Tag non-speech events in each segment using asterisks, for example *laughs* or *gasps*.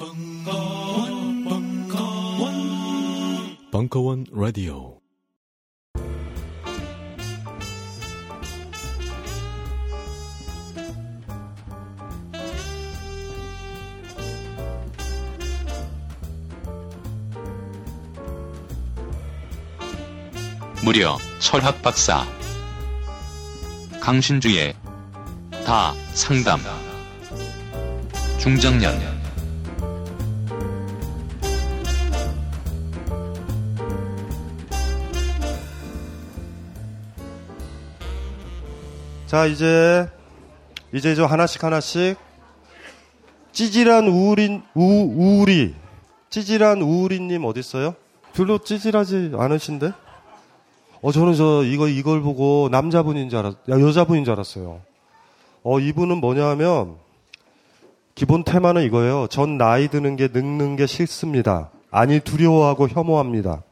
벙커원, 벙커원, 벙커원 라디오. 무려 철학 박사 강신주의 다 상담 중장년 자, 이제, 이제 저 하나씩 하나씩 찌질한 우울인, 우, 우울이, 찌질한 우울이님 어딨어요? 별로 찌질하지 않으신데? 어, 저는 저, 이거, 이걸 보고 남자분인 줄 알았, 야, 여자분인 줄 알았어요. 어, 이분은 뭐냐 하면, 기본 테마는 이거예요. 전 나이 드는 게 늙는 게 싫습니다. 아니, 두려워하고 혐오합니다.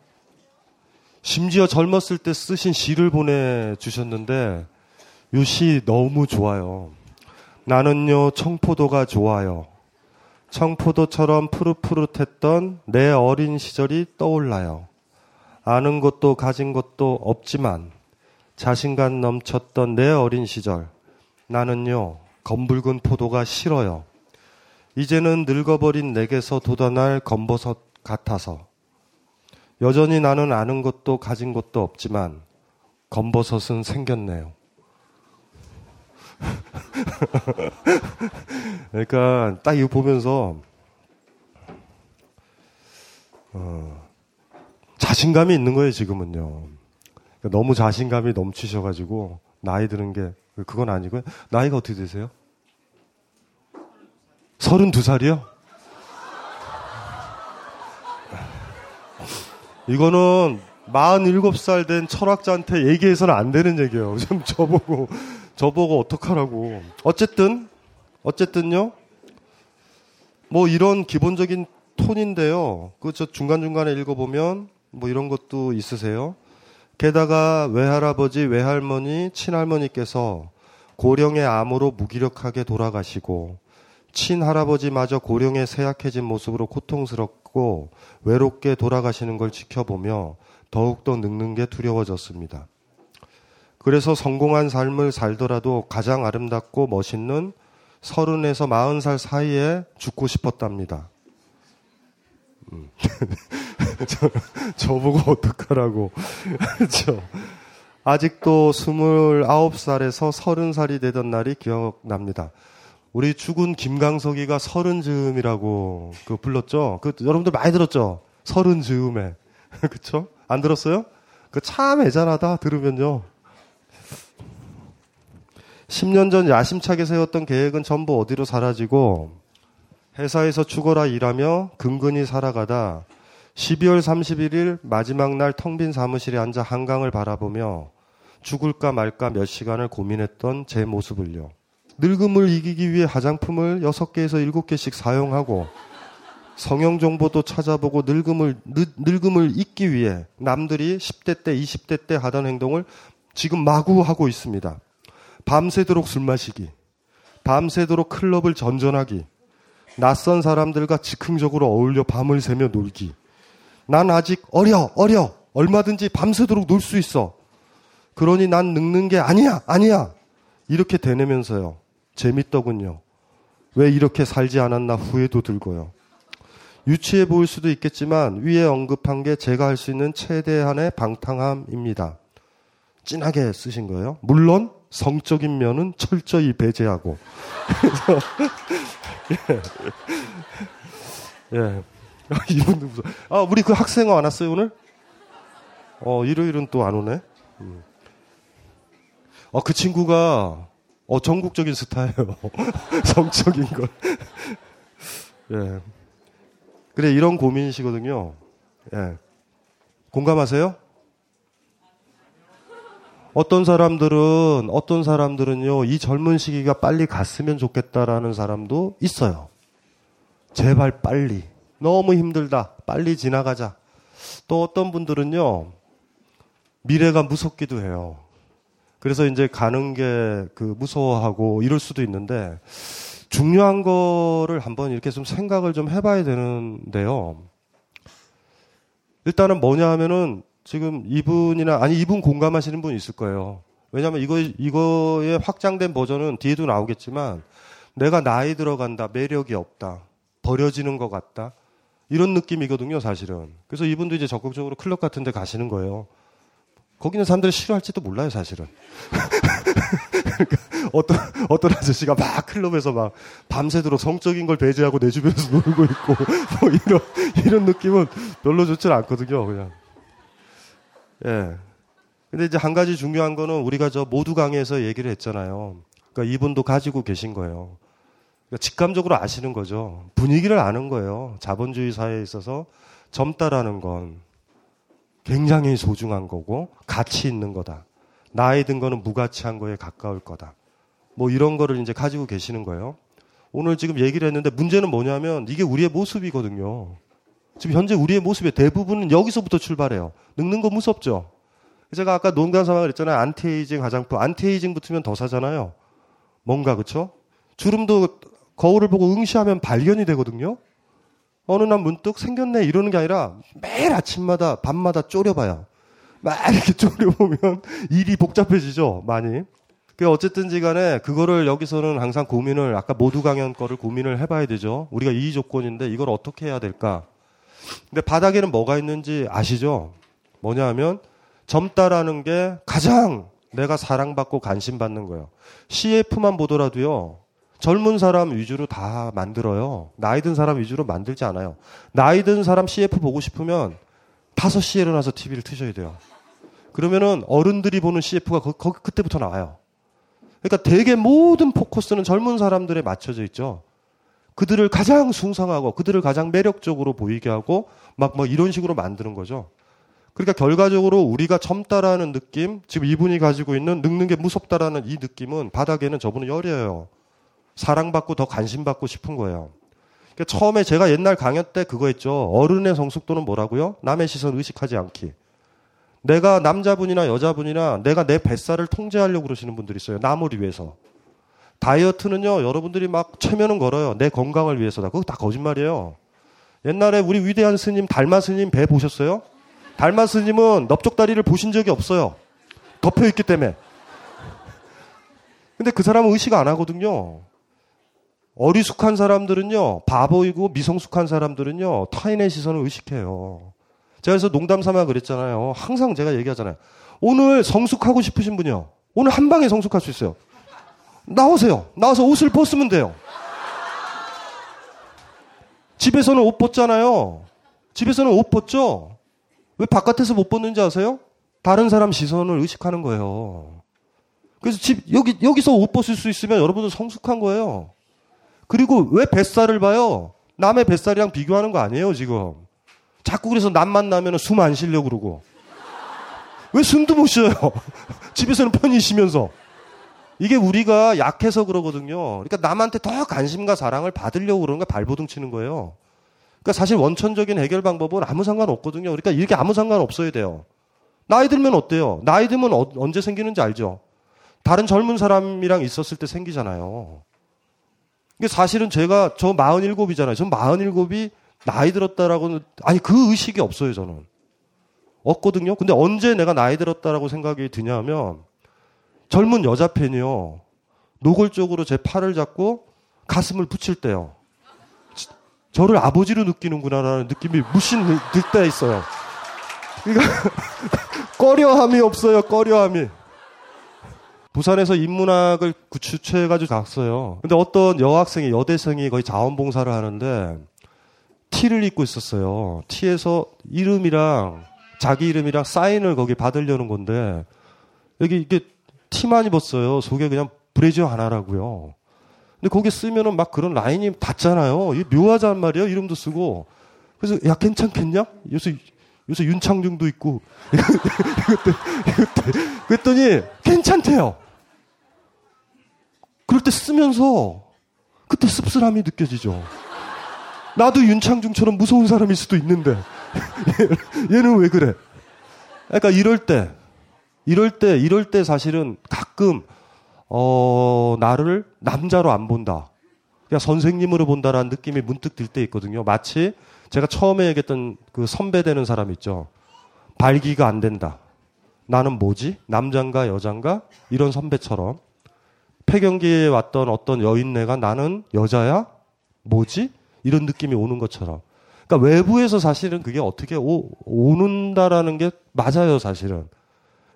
심지어 젊었을 때 쓰신 시를 보내주셨는데, 요시 너무 좋아요. 나는요, 청포도가 좋아요. 청포도처럼 푸릇푸릇했던 내 어린 시절이 떠올라요. 아는 것도 가진 것도 없지만 자신감 넘쳤던 내 어린 시절. 나는요, 검붉은 포도가 싫어요. 이제는 늙어버린 내게서 돋아날 검버섯 같아서. 여전히 나는 아는 것도 가진 것도 없지만 검버섯은 생겼네요. *laughs* 그러니까 딱 이거 보면서 어, 자신감이 있는 거예요 지금은요. 그러니까 너무 자신감이 넘치셔가지고 나이 드는 게 그건 아니고요. 나이가 어떻게 되세요? 서른두 살이요? *laughs* 이거는 47살 된 철학자한테 얘기해서는 안 되는 얘기예요. *laughs* 좀 저보고 저보고 어떡하라고. 어쨌든, 어쨌든요. 뭐 이런 기본적인 톤인데요. 그 저 중간중간에 읽어보면 뭐 이런 것도 있으세요. 게다가 외할아버지, 외할머니, 친할머니께서 고령의 암으로 무기력하게 돌아가시고 친할아버지마저 고령의 쇠약해진 모습으로 고통스럽고 외롭게 돌아가시는 걸 지켜보며 더욱더 늙는 게 두려워졌습니다. 그래서 성공한 삶을 살더라도 가장 아름답고 멋있는 서른에서 마흔 살 사이에 죽고 싶었답니다. 음. *laughs* 저, 저보고 어떡하라고. *laughs* 저, 아직도 스물아홉 살에서 서른 살이 되던 날이 기억납니다. 우리 죽은 김강석이가 서른 즈음이라고 그 불렀죠? 그 여러분들 많이 들었죠? 서른 즈음에. *laughs* 그쵸? 안 들었어요? 그 참 애잔하다 들으면요. 10년 전 야심차게 세웠던 계획은 전부 어디로 사라지고 회사에서 죽어라 일하며 근근히 살아가다 12월 31일 마지막 날 텅 빈 사무실에 앉아 한강을 바라보며 죽을까 말까 몇 시간을 고민했던 제 모습을요. 늙음을 이기기 위해 화장품을 6개에서 7개씩 사용하고 성형 정보도 찾아보고 늙음을 늙 음을 잊기 위해 남들이 10대 때, 20대 때 하던 행동을 지금 마구 하고 있습니다. 밤새도록 술 마시기, 밤새도록 클럽을 전전하기, 낯선 사람들과 즉흥적으로 어울려 밤을 새며 놀기. 난 아직 어려, 어려. 얼마든지 밤새도록 놀 수 있어. 그러니 난 늙는 게 아니야, 아니야. 이렇게 되뇌면서요. 재밌더군요. 왜 이렇게 살지 않았나 후회도 들고요. 유치해 보일 수도 있겠지만 위에 언급한 게 제가 할 수 있는 최대한의 방탕함입니다. 진하게 쓰신 거예요. 물론 성적인 면은 철저히 배제하고. *laughs* 예. 예. *laughs* 이분도 무서 아, 우리 그 학생어 안 왔어요, 오늘? 어, 일요일은 또 안 오네? 음. 어, 그 친구가, 어, 전국적인 스타예요. *laughs* 성적인 걸. 예. 그래, 이런 고민이시거든요. 예. 공감하세요? 어떤 사람들은, 어떤 사람들은요, 이 젊은 시기가 빨리 갔으면 좋겠다라는 사람도 있어요. 제발 빨리. 너무 힘들다. 빨리 지나가자. 또 어떤 분들은요, 미래가 무섭기도 해요. 그래서 이제 가는 게 그 무서워하고 이럴 수도 있는데, 중요한 거를 한번 이렇게 좀 생각을 좀 해봐야 되는데요. 일단은 뭐냐 하면은 지금 이분이나 아니 이분 공감하시는 분 있을 거예요. 왜냐하면 이거 이거의 확장된 버전은 뒤에도 나오겠지만 내가 나이 들어간다, 매력이 없다, 버려지는 것 같다 이런 느낌이거든요, 사실은. 그래서 이분도 이제 적극적으로 클럽 같은데 가시는 거예요. 거기는 사람들이 싫어할지도 몰라요, 사실은. *laughs* 어떤 어떤 아저씨가 막 클럽에서 막 밤새도록 성적인 걸 배제하고 내 주변에서 놀고 있고 뭐 이런 이런 느낌은 별로 좋지 않거든요, 그냥. 예. 근데 이제 한 가지 중요한 거는 우리가 저 모두 강의에서 얘기를 했잖아요. 그러니까 이분도 가지고 계신 거예요. 그러니까 직감적으로 아시는 거죠. 분위기를 아는 거예요. 자본주의 사회에 있어서 젊다라는 건 굉장히 소중한 거고 가치 있는 거다. 나이 든 거는 무가치한 거에 가까울 거다. 뭐 이런 거를 이제 가지고 계시는 거예요. 오늘 지금 얘기를 했는데 문제는 뭐냐면 이게 우리의 모습이거든요. 지금 현재 우리의 모습의 대부분은 여기서부터 출발해요. 늙는 거 무섭죠? 제가 아까 농담 삼아 그랬잖아요. 안티에이징 화장품. 안티에이징 붙으면 더 사잖아요. 뭔가 그쵸? 주름도 거울을 보고 응시하면 발견이 되거든요. 어느 날 문득 생겼네 이러는 게 아니라 매일 아침마다 밤마다 쪼려봐요. 막 이렇게 *laughs* 쪼려보면 일이 복잡해지죠. 많이. 그 어쨌든지 간에 그거를 여기서는 항상 고민을 아까 모두 강연 거를 고민을 해봐야 되죠. 우리가 이 조건인데 이걸 어떻게 해야 될까? 근데 바닥에는 뭐가 있는지 아시죠? 뭐냐 하면 젊다라는 게 가장 내가 사랑받고 관심받는 거예요. CF만 보더라도요. 젊은 사람 위주로 다 만들어요. 나이 든 사람 위주로 만들지 않아요. 나이 든 사람 CF 보고 싶으면 5시에 일어나서 TV를 트셔야 돼요. 그러면은 어른들이 보는 CF가 거, 거, 그때부터 나와요. 그러니까 대개 모든 포커스는 젊은 사람들에 맞춰져 있죠. 그들을 가장 숭상하고 그들을 가장 매력적으로 보이게 하고 막 뭐 이런 식으로 만드는 거죠. 그러니까 결과적으로 우리가 젊다라는 느낌, 지금 이분이 가지고 있는 늙는 게 무섭다라는 이 느낌은 바닥에는 저분은 열려요. 사랑받고 더 관심받고 싶은 거예요. 그러니까 처음에 제가 옛날 강연 때 그거 했죠. 어른의 성숙도는 뭐라고요? 남의 시선 의식하지 않기. 내가 남자분이나 여자분이나 내가 내 뱃살을 통제하려고 그러시는 분들이 있어요. 남을 위해서. 다이어트는요, 여러분들이 막 최면은 걸어요. 내 건강을 위해서다. 그거 다 거짓말이에요. 옛날에 우리 위대한 스님, 달마 스님 배 보셨어요? 달마 스님은 넓적다리를 보신 적이 없어요. 덮여있기 때문에. 근데 그 사람은 의식 안 하거든요. 어리숙한 사람들은요, 바보이고 미성숙한 사람들은요, 타인의 시선을 의식해요. 제가 그래서 농담 삼아 그랬잖아요. 항상 제가 얘기하잖아요. 오늘 성숙하고 싶으신 분이요. 오늘 한 방에 성숙할 수 있어요. 나오세요. 나와서 옷을 벗으면 돼요. 집에서는 옷 벗잖아요. 집에서는 옷 벗죠? 왜 바깥에서 못 벗는지 아세요? 다른 사람 시선을 의식하는 거예요. 그래서 집, 여기, 여기서 옷 벗을 수 있으면 여러분은 성숙한 거예요. 그리고 왜 뱃살을 봐요? 남의 뱃살이랑 비교하는 거 아니에요, 지금. 자꾸 그래서 남 만나면 숨 안 쉬려고 그러고. 왜 숨도 못 쉬어요? *laughs* 집에서는 편히 쉬면서. 이게 우리가 약해서 그러거든요. 그러니까 남한테 더 관심과 사랑을 받으려고 그러는 거 발버둥 치는 거예요. 그러니까 사실 원천적인 해결 방법은 아무 상관 없거든요. 그러니까 이렇게 아무 상관 없어야 돼요. 나이 들면 어때요? 나이 들면 어, 언제 생기는지 알죠? 다른 젊은 사람이랑 있었을 때 생기잖아요. 이게 사실은 제가 저 47이잖아요. 전 47이 나이 들었다라고는 아니 그 의식이 없어요, 저는. 없거든요. 근데 언제 내가 나이 들었다라고 생각이 드냐면 젊은 여자 팬이요. 노골적으로 제 팔을 잡고 가슴을 붙일 때요. 저를 아버지로 느끼는구나라는 느낌이 무신 들때 있어요. 그러니까 *laughs* 꺼려함이 없어요. 꺼려함이. 부산에서 인문학을 주최해가지고 갔어요. 근데 어떤 여학생이 여대생이 거의 자원봉사를 하는데 티를 입고 있었어요. 티에서 이름이랑 자기 이름이랑 사인을 거기 받으려는 건데 여기 이게 티만 입었어요. 속에 그냥 브레지어 하나라고요. 근데 거기 쓰면은 막 그런 라인이 닿잖아요. 이 묘하단 말이에요. 이름도 쓰고. 그래서 야 괜찮겠냐? 요새 요새 윤창중도 있고 *laughs* 그랬더니 괜찮대요. 그럴 때 쓰면서 그때 씁쓸함이 느껴지죠. 나도 윤창중처럼 무서운 사람일 수도 있는데 *laughs* 얘는 왜 그래? 그러니까 이럴 때 이럴 때, 이럴 때 사실은 가끔, 어, 나를 남자로 안 본다. 그냥 선생님으로 본다라는 느낌이 문득 들 때 있거든요. 마치 제가 처음에 얘기했던 그 선배 되는 사람 있죠. 발기가 안 된다. 나는 뭐지? 남잔가 여잔가? 이런 선배처럼 폐경기에 왔던 어떤 여인네가 나는 여자야? 뭐지? 이런 느낌이 오는 것처럼. 그러니까 외부에서 사실은 그게 어떻게 오, 오는다라는 게 맞아요, 사실은.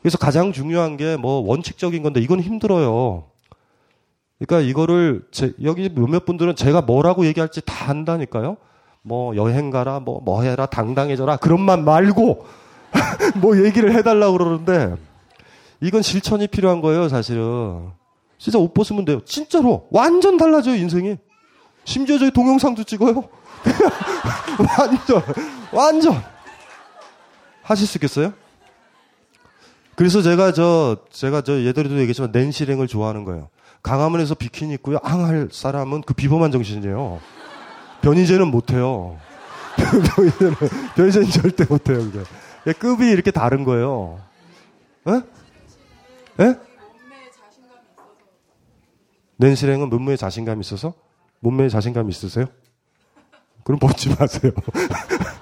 그래서 가장 중요한 게 뭐 원칙적인 건데 이건 힘들어요. 그러니까 이거를 제, 여기 몇몇 분들은 제가 뭐라고 얘기할지 다 안다니까요. 뭐 여행 가라, 뭐, 뭐 해라, 당당해져라. 그런 말 말고 *laughs* 뭐 얘기를 해달라고 그러는데 이건 실천이 필요한 거예요, 사실은. 진짜 옷 벗으면 돼요. 진짜로. 완전 달라져요, 인생이. 심지어 저희 동영상도 찍어요. *laughs* 완전, 완전. 하실 수 있겠어요? 그래서 제가 저, 제가 저 예전에도 얘기했지만 낸실행을 좋아하는 거예요. 강화문에서 비키니 입고요. 앙할 사람은 그 비범한 정신이에요. 변희재는 못해요. *laughs* 변희재는, 변희재는 절대 못해요, 그게. 급이 이렇게 다른 거예요. 에? 에? 낸실행은 몸매에 자신감이 있어서? 몸매에 자신감이 있으세요? 그럼 벗지 마세요. *laughs*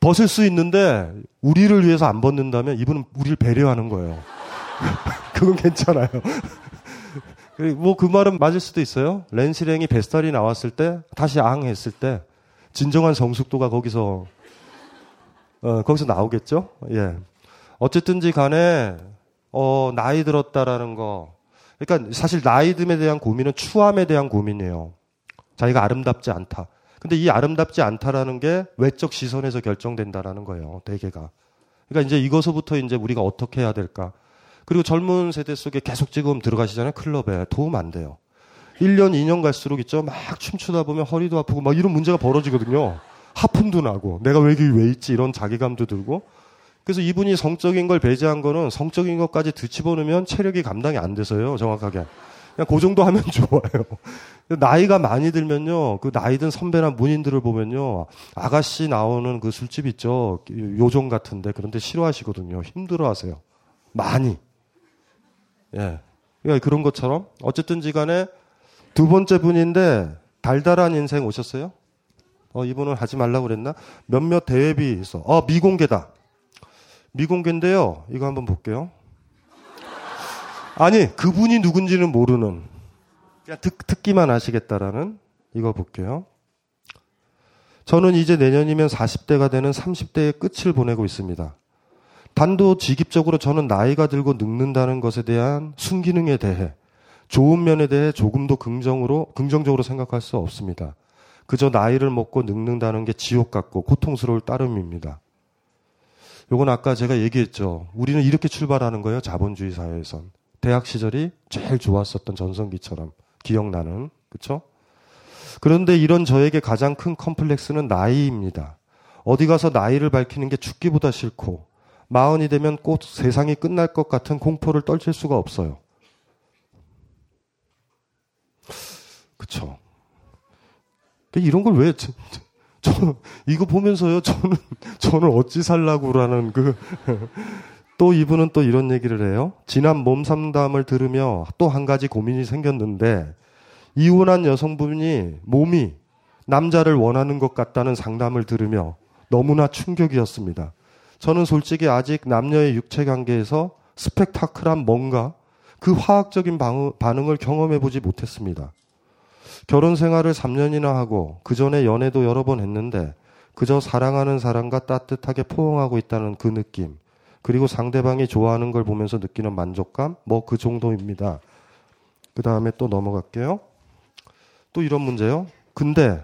벗을 수 있는데 우리를 위해서 안 벗는다면 이분은 우리를 배려하는 거예요. *laughs* 그건 괜찮아요. *laughs* 뭐 그 말은 맞을 수도 있어요. 렌실행이 베스탈이 나왔을 때 다시 앙 했을 때 진정한 성숙도가 거기서 어, 거기서 나오겠죠. 예. 어쨌든지 간에 어, 나이 들었다라는 거. 그러니까 사실 나이 듦에 대한 고민은 추함에 대한 고민이에요. 자기가 아름답지 않다. 근데 이 아름답지 않다라는 게 외적 시선에서 결정된다라는 거예요. 대개가. 그러니까 이제 이것서부터 이제 우리가 어떻게 해야 될까? 그리고 젊은 세대 속에 계속 지금 들어가시잖아요. 클럽에. 도움 안 돼요. 1년, 2년 갈수록 있죠. 막 춤추다 보면 허리도 아프고 막 이런 문제가 벌어지거든요. 하품도 나고 내가 왜 여기 왜 있지 이런 자괴감도 들고 그래서 이분이 성적인 걸 배제한 거는 성적인 것까지 뒤집어 놓으면 체력이 감당이 안 돼서요. 정확하게. 그냥 그 정도 하면 *laughs* 좋아요. 나이가 많이 들면요, 그 나이 든 선배나 문인들을 보면요, 아가씨 나오는 그 술집 있죠, 요정 같은데, 그런데 싫어하시거든요. 힘들어 하세요. 많이. 예. 그러니까 그런 것처럼, 어쨌든지 간에 두 번째 분인데, 달달한 인생 오셨어요? 어, 이분은 하지 말라고 그랬나? 몇몇 대회비 있어. 어, 미공개다. 미공개인데요. 이거 한번 볼게요. 아니, 그분이 누군지는 모르는. 그냥 듣, 듣기만 하시겠다라는 이거 볼게요. 저는 이제 내년이면 40대가 되는 30대의 끝을 보내고 있습니다. 단도직입적으로 저는 나이가 들고 늙는다는 것에 대한 순기능에 대해 좋은 면에 대해 조금도 긍정으로 긍정적으로 생각할 수 없습니다. 그저 나이를 먹고 늙는다는 게 지옥 같고 고통스러울 따름입니다. 요건 아까 제가 얘기했죠. 우리는 이렇게 출발하는 거예요. 자본주의 사회에선. 대학 시절이 제일 좋았었던 전성기처럼 기억나는 그렇죠? 그런데 이런 저에게 가장 큰 컴플렉스는 나이입니다. 어디 가서 나이를 밝히는 게 죽기보다 싫고 마흔이 되면 꼭 세상이 끝날 것 같은 공포를 떨칠 수가 없어요. 그쵸. 이런 걸 왜, 저, 저, 이거 보면서요, 저는, 저는 어찌 살라고라는 그, 또 이분은 또 이런 얘기를 해요. 지난 몸 상담을 들으며 또 한 가지 고민이 생겼는데 이혼한 여성분이 몸이 남자를 원하는 것 같다는 상담을 들으며 너무나 충격이었습니다. 저는 솔직히 아직 남녀의 육체 관계에서 스펙타클한 뭔가 그 화학적인 반응을 경험해 보지 못했습니다. 결혼 생활을 3년이나 하고 그 전에 연애도 여러 번 했는데 그저 사랑하는 사람과 따뜻하게 포옹하고 있다는 그 느낌. 그리고 상대방이 좋아하는 걸 보면서 느끼는 만족감, 뭐 그 정도입니다. 그 다음에 또 넘어갈게요. 또 이런 문제요. 근데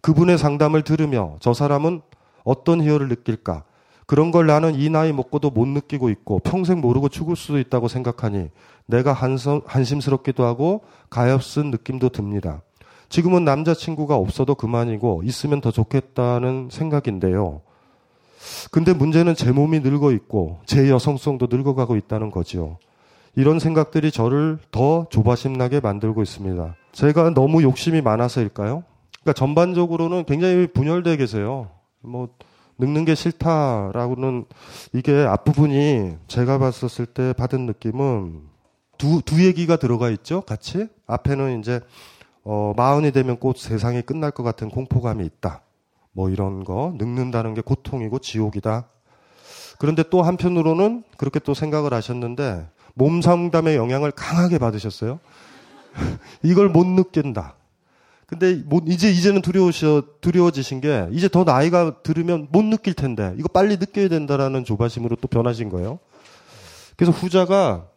그분의 상담을 들으며 저 사람은 어떤 희열을 느낄까? 그런 걸 나는 이 나이 먹고도 못 느끼고 있고 평생 모르고 죽을 수도 있다고 생각하니 내가 한성, 한심스럽기도 하고 가엾은 느낌도 듭니다. 지금은 남자친구가 없어도 그만이고 있으면 더 좋겠다는 생각인데요. 근데 문제는 제 몸이 늙어 있고 제 여성성도 늙어가고 있다는 거지요. 이런 생각들이 저를 더 조바심나게 만들고 있습니다. 제가 너무 욕심이 많아서일까요? 그러니까 전반적으로는 굉장히 분열되어 계세요. 뭐 늙는 게 싫다라고는 이게 앞부분이 제가 봤었을 때 받은 느낌은 두, 두 얘기가 들어가 있죠. 같이 앞에는 이제 어, 마흔이 되면 곧 세상이 끝날 것 같은 공포감이 있다. 뭐 이런 거 늙는다는 게 고통이고 지옥이다. 그런데 또 한편으로는 그렇게 또 생각을 하셨는데 몸 상담의 영향을 강하게 받으셨어요. *laughs* 이걸 못 느낀다. 근데 못, 이제 이제는 두려우셔 두려워지신 게 이제 더 나이가 들으면 못 느낄 텐데 이거 빨리 느껴야 된다라는 조바심으로 또 변하신 거예요. 그래서 후자가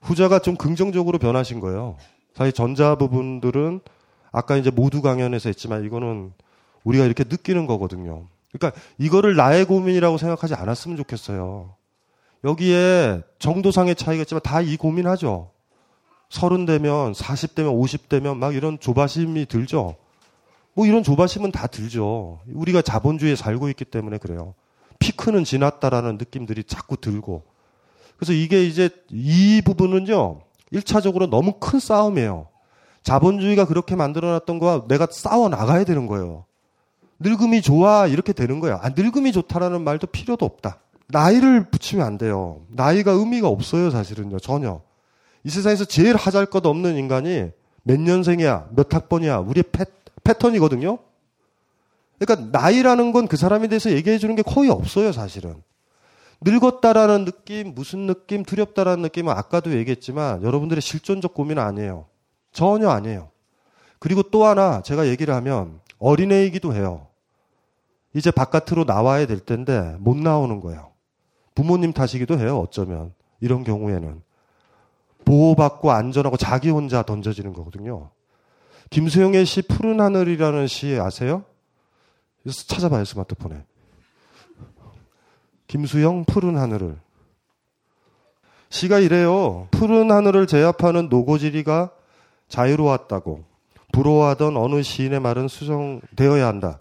후자가 좀 긍정적으로 변하신 거예요. 사실 전자 부분들은 아까 이제 모두 강연에서 했지만 이거는 우리가 이렇게 느끼는 거거든요. 그러니까 이거를 나의 고민이라고 생각하지 않았으면 좋겠어요. 여기에 정도상의 차이가 있지만 다 이 고민하죠. 서른 되면, 사십 되면, 오십 되면 막 이런 조바심이 들죠. 뭐 이런 조바심은 다 들죠. 우리가 자본주의에 살고 있기 때문에 그래요. 피크는 지났다라는 느낌들이 자꾸 들고. 그래서 이게 이제 이 부분은요, 1차적으로 너무 큰 싸움이에요. 자본주의가 그렇게 만들어놨던 거와 내가 싸워 나가야 되는 거예요. 늙음이 좋아 이렇게 되는 거야. 아, 늙음이 좋다라는 말도 필요도 없다. 나이를 붙이면 안 돼요. 나이가 의미가 없어요, 사실은요, 전혀. 이 세상에서 제일 하잘 것 없는 인간이 몇 년생이야, 몇 학번이야, 우리의 패, 패턴이거든요. 그러니까 나이라는 건 그 사람에 대해서 얘기해 주는 게 거의 없어요, 사실은. 늙었다라는 느낌, 무슨 느낌, 두렵다라는 느낌은 아까도 얘기했지만 여러분들의 실존적 고민은 아니에요. 전혀 아니에요. 그리고 또 하나 제가 얘기를 하면 어린애이기도 해요. 이제 바깥으로 나와야 될 텐데 못 나오는 거예요. 부모님 탓이기도 해요, 어쩌면. 이런 경우에는. 보호받고 안전하고 자기 혼자 던져지는 거거든요. 김수영의 시 푸른 하늘이라는 시 아세요? 찾아봐요, 스마트폰에. 김수영 푸른 하늘을. 시가 이래요. 푸른 하늘을 제압하는 노고지리가 자유로웠다고. 부러워하던 어느 시인의 말은 수정되어야 한다.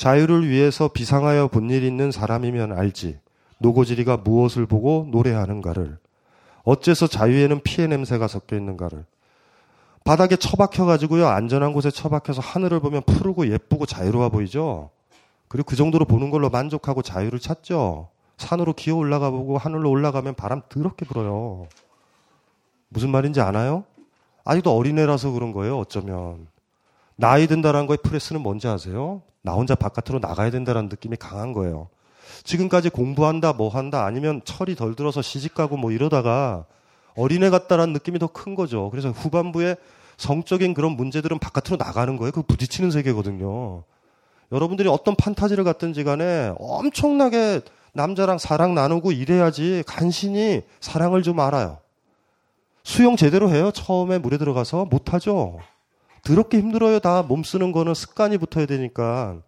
자유를 위해서 비상하여 본 일 있는 사람이면 알지. 노고지리가 무엇을 보고 노래하는가를. 어째서 자유에는 피해 냄새가 섞여 있는가를. 바닥에 처박혀가지고요, 안전한 곳에 처박혀서 하늘을 보면 푸르고 예쁘고 자유로워 보이죠? 그리고 그 정도로 보는 걸로 만족하고 자유를 찾죠? 산으로 기어 올라가 보고 하늘로 올라가면 바람 더럽게 불어요. 무슨 말인지 아나요? 아직도 어린애라서 그런 거예요, 어쩌면. 나이 든다는 거에 프레스는 뭔지 아세요? 나 혼자 바깥으로 나가야 된다는 느낌이 강한 거예요. 지금까지 공부한다, 뭐 한다, 아니면 철이 덜 들어서 시집 가고 뭐 이러다가 어린애 같다라는 느낌이 더 큰 거죠. 그래서 후반부에 성적인 그런 문제들은 바깥으로 나가는 거예요. 그 부딪히는 세계거든요. 여러분들이 어떤 판타지를 갖든지 간에 엄청나게 남자랑 사랑 나누고 이래야지 간신히 사랑을 좀 알아요. 수영 제대로 해요? 처음에 물에 들어가서? 못하죠? 더럽게 힘들어요. 다 몸 쓰는 거는 습관이 붙어야 되니까.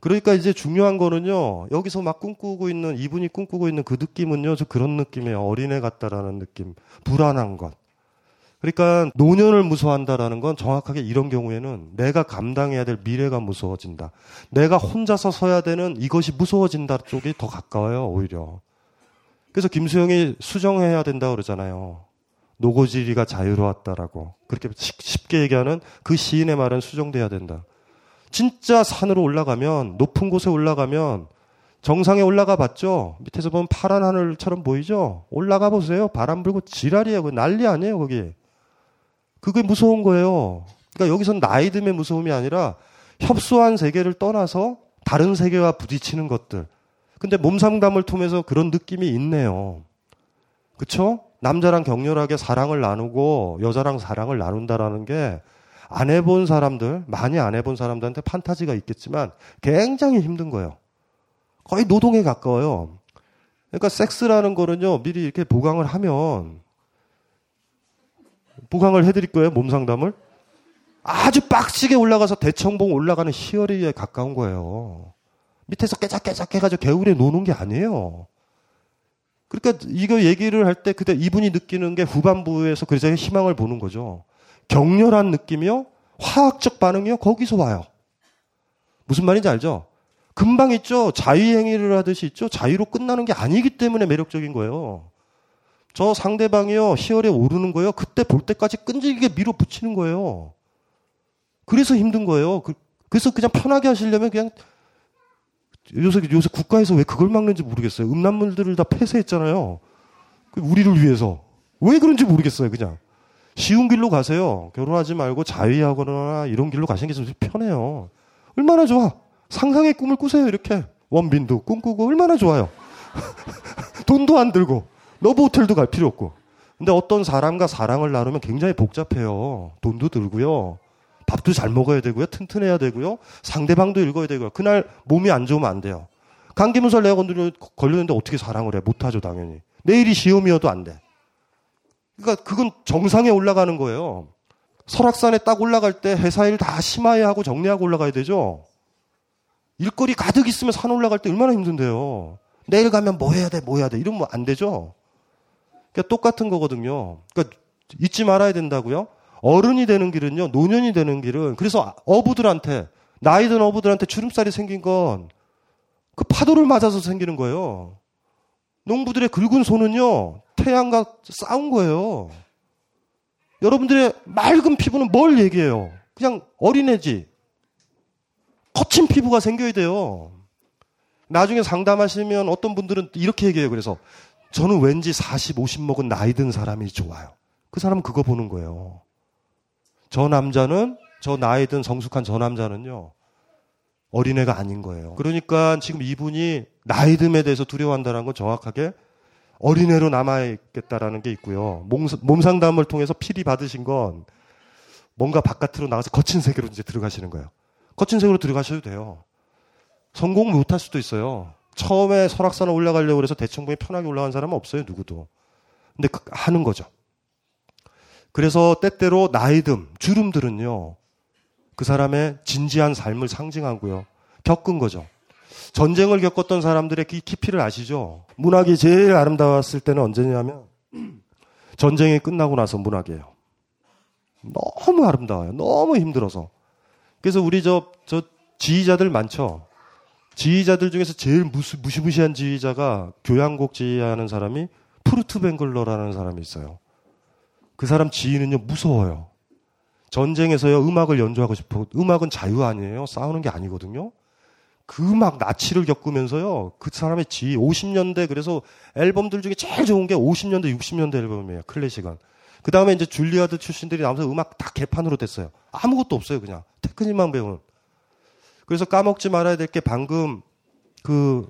그러니까 이제 중요한 거는요. 여기서 막 꿈꾸고 있는 이분이 꿈꾸고 있는 그 느낌은요. 저 그런 느낌이에요. 어린애 같다라는 느낌. 불안한 것. 그러니까 노년을 무서워한다라는 건 정확하게 이런 경우에는 내가 감당해야 될 미래가 무서워진다. 내가 혼자서 서야 되는 이것이 무서워진다 쪽이 더 가까워요. 오히려. 그래서 김수영이 수정해야 된다 그러잖아요. 노고지리가 자유로웠다라고. 그렇게 쉽게 얘기하는 그 시인의 말은 수정돼야 된다. 진짜 산으로 올라가면, 높은 곳에 올라가면, 정상에 올라가 봤죠? 밑에서 보면 파란 하늘처럼 보이죠? 올라가 보세요. 바람 불고 지랄이에요. 그 난리 아니에요, 거기. 그게 무서운 거예요. 그러니까 여기선 나이 듦의 무서움이 아니라 협소한 세계를 떠나서 다른 세계와 부딪히는 것들. 근데 몸 상담을 통해서 그런 느낌이 있네요. 그쵸? 남자랑 격렬하게 사랑을 나누고 여자랑 사랑을 나눈다라는 게 안 해본 사람들, 많이 안 해본 사람들한테 판타지가 있겠지만 굉장히 힘든 거예요. 거의 노동에 가까워요. 그러니까 섹스라는 거는요, 미리 이렇게 보강을 하면 보강을 해드릴 거예요, 몸 상담을. 아주 빡시게 올라가서 대청봉 올라가는 희열에 가까운 거예요. 밑에서 깨작깨작 해가지고 개울에 노는 게 아니에요. 그러니까 이거 얘기를 할 때 그때 이분이 느끼는 게 후반부에서 그래서 희망을 보는 거죠. 격렬한 느낌이요? 화학적 반응이요? 거기서 와요. 무슨 말인지 알죠? 금방 있죠? 자유행위를 하듯이 있죠? 자유로 끝나는 게 아니기 때문에 매력적인 거예요. 저 상대방이요, 희열에 오르는 거예요. 그때 볼 때까지 끈질기게 밀어붙이는 거예요. 그래서 힘든 거예요. 그, 래서 그냥 편하게 하시려면 그냥 요새, 요새 국가에서 왜 그걸 막는지 모르겠어요. 음란물들을 다 폐쇄했잖아요. 그 우리를 위해서. 왜 그런지 모르겠어요, 그냥. 쉬운 길로 가세요. 결혼하지 말고 자위하거나 이런 길로 가시는 게 좀 편해요. 얼마나 좋아. 상상의 꿈을 꾸세요, 이렇게. 원빈도 꿈꾸고 얼마나 좋아요. *laughs* 돈도 안 들고, 러브 호텔도 갈 필요 없고. 근데 어떤 사람과 사랑을 나누면 굉장히 복잡해요. 돈도 들고요. 밥도 잘 먹어야 되고요. 튼튼해야 되고요. 상대방도 읽어야 되고요. 그날 몸이 안 좋으면 안 돼요. 감기몸살 내가 걸렸는데 어떻게 사랑을 해? 못하죠, 당연히. 내일이 시험이어도 안 돼. 그러니까 그건 정상에 올라가는 거예요. 설악산에 딱 올라갈 때 회사 일 다 심하게 하고 정리하고 올라가야 되죠. 일거리 가득 있으면 산 올라갈 때 얼마나 힘든데요. 내일 가면 뭐 해야 돼, 뭐 해야 돼. 이러면 안 되죠. 그러니까 똑같은 거거든요. 그러니까 잊지 말아야 된다고요. 어른이 되는 길은요, 노년이 되는 길은 그래서 어부들한테 나이 든 어부들한테 주름살이 생긴 건 그 파도를 맞아서 생기는 거예요. 농부들의 굵은 손은요, 태양과 싸운 거예요. 여러분들의 맑은 피부는 뭘 얘기해요? 그냥 어린애지. 거친 피부가 생겨야 돼요. 나중에 상담하시면 어떤 분들은 이렇게 얘기해요. 그래서 저는 왠지 40, 50 먹은 나이 든 사람이 좋아요. 그 사람은 그거 보는 거예요. 저 남자는, 저 나이 든 성숙한 저 남자는요, 어린애가 아닌 거예요. 그러니까 지금 이분이 나이 듦에 대해서 두려워한다는 건 정확하게 어린애로 남아있겠다라는 게 있고요. 몸, 몸 상담을 통해서 필히 받으신 건 뭔가 바깥으로 나가서 거친 세계로 이제 들어가시는 거예요. 거친 세계로 들어가셔도 돼요. 성공 못할 수도 있어요. 처음에 설악산을 올라가려고 그래서 대청봉에 편하게 올라간 사람은 없어요, 누구도. 근데 그, 하는 거죠. 그래서 때때로 나이듦, 주름들은요, 그 사람의 진지한 삶을 상징하고요. 겪은 거죠. 전쟁을 겪었던 사람들의 그 깊이를 아시죠? 문학이 제일 아름다웠을 때는 언제냐면, 전쟁이 끝나고 나서 문학이에요. 너무 아름다워요. 너무 힘들어서. 그래서 우리 저, 저 지휘자들 많죠? 지휘자들 중에서 제일 무시, 무시무시한 지휘자가 교향곡 지휘하는 사람이 프루트뱅글러라는 사람이 있어요. 그 사람 지휘는요, 무서워요. 전쟁에서요, 음악을 연주하고 싶어. 음악은 자유 아니에요. 싸우는 게 아니거든요. 그 음악 나치를 겪으면서요, 그 사람의 지휘, 50년대, 그래서 앨범들 중에 제일 좋은 게 50년대, 60년대 앨범이에요. 클래식은. 그 다음에 이제 줄리아드 출신들이 나오면서 음악 다 개판으로 됐어요. 아무것도 없어요, 그냥. 테크닉만 배우는. 그래서 까먹지 말아야 될 게 방금 그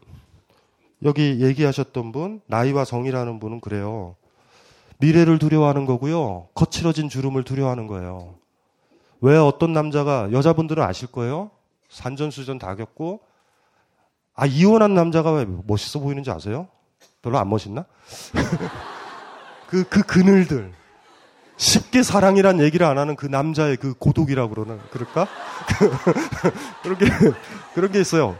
여기 얘기하셨던 분 나이와 성이라는 분은 그래요. 미래를 두려워하는 거고요. 거칠어진 주름을 두려워하는 거예요. 왜 어떤 남자가 여자분들은 아실 거예요. 산전수전 다 겪고 아 이혼한 남자가 왜 멋있어 보이는지 아세요? 별로 안 멋있나? *laughs* 그, 그 그늘들. 쉽게 사랑이란 얘기를 안 하는 그 남자의 그 고독이라고 그러나 그럴까? *laughs* 그런 게 그런 게 있어요.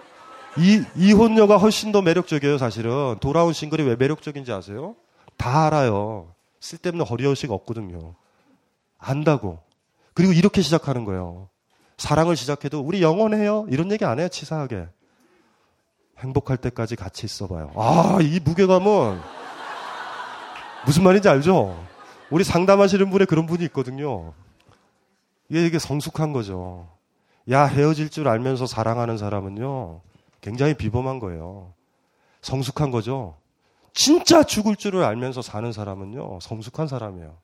이 이혼녀가 훨씬 더 매력적이에요, 사실은. 돌아온 싱글이 왜 매력적인지 아세요? 다 알아요. 쓸데없는 허리허식 없거든요. 안다고. 그리고 이렇게 시작하는 거예요. 사랑을 시작해도 우리 영원해요. 이런 얘기 안 해요, 치사하게. 행복할 때까지 같이 있어봐요. 아, 이 무게감은 무슨 말인지 알죠? 우리 상담하시는 분에 그런 분이 있거든요. 이게, 이게 성숙한 거죠. 야, 헤어질 줄 알면서 사랑하는 사람은요, 굉장히 비범한 거예요. 성숙한 거죠. 진짜 죽을 줄을 알면서 사는 사람은요, 성숙한 사람이에요.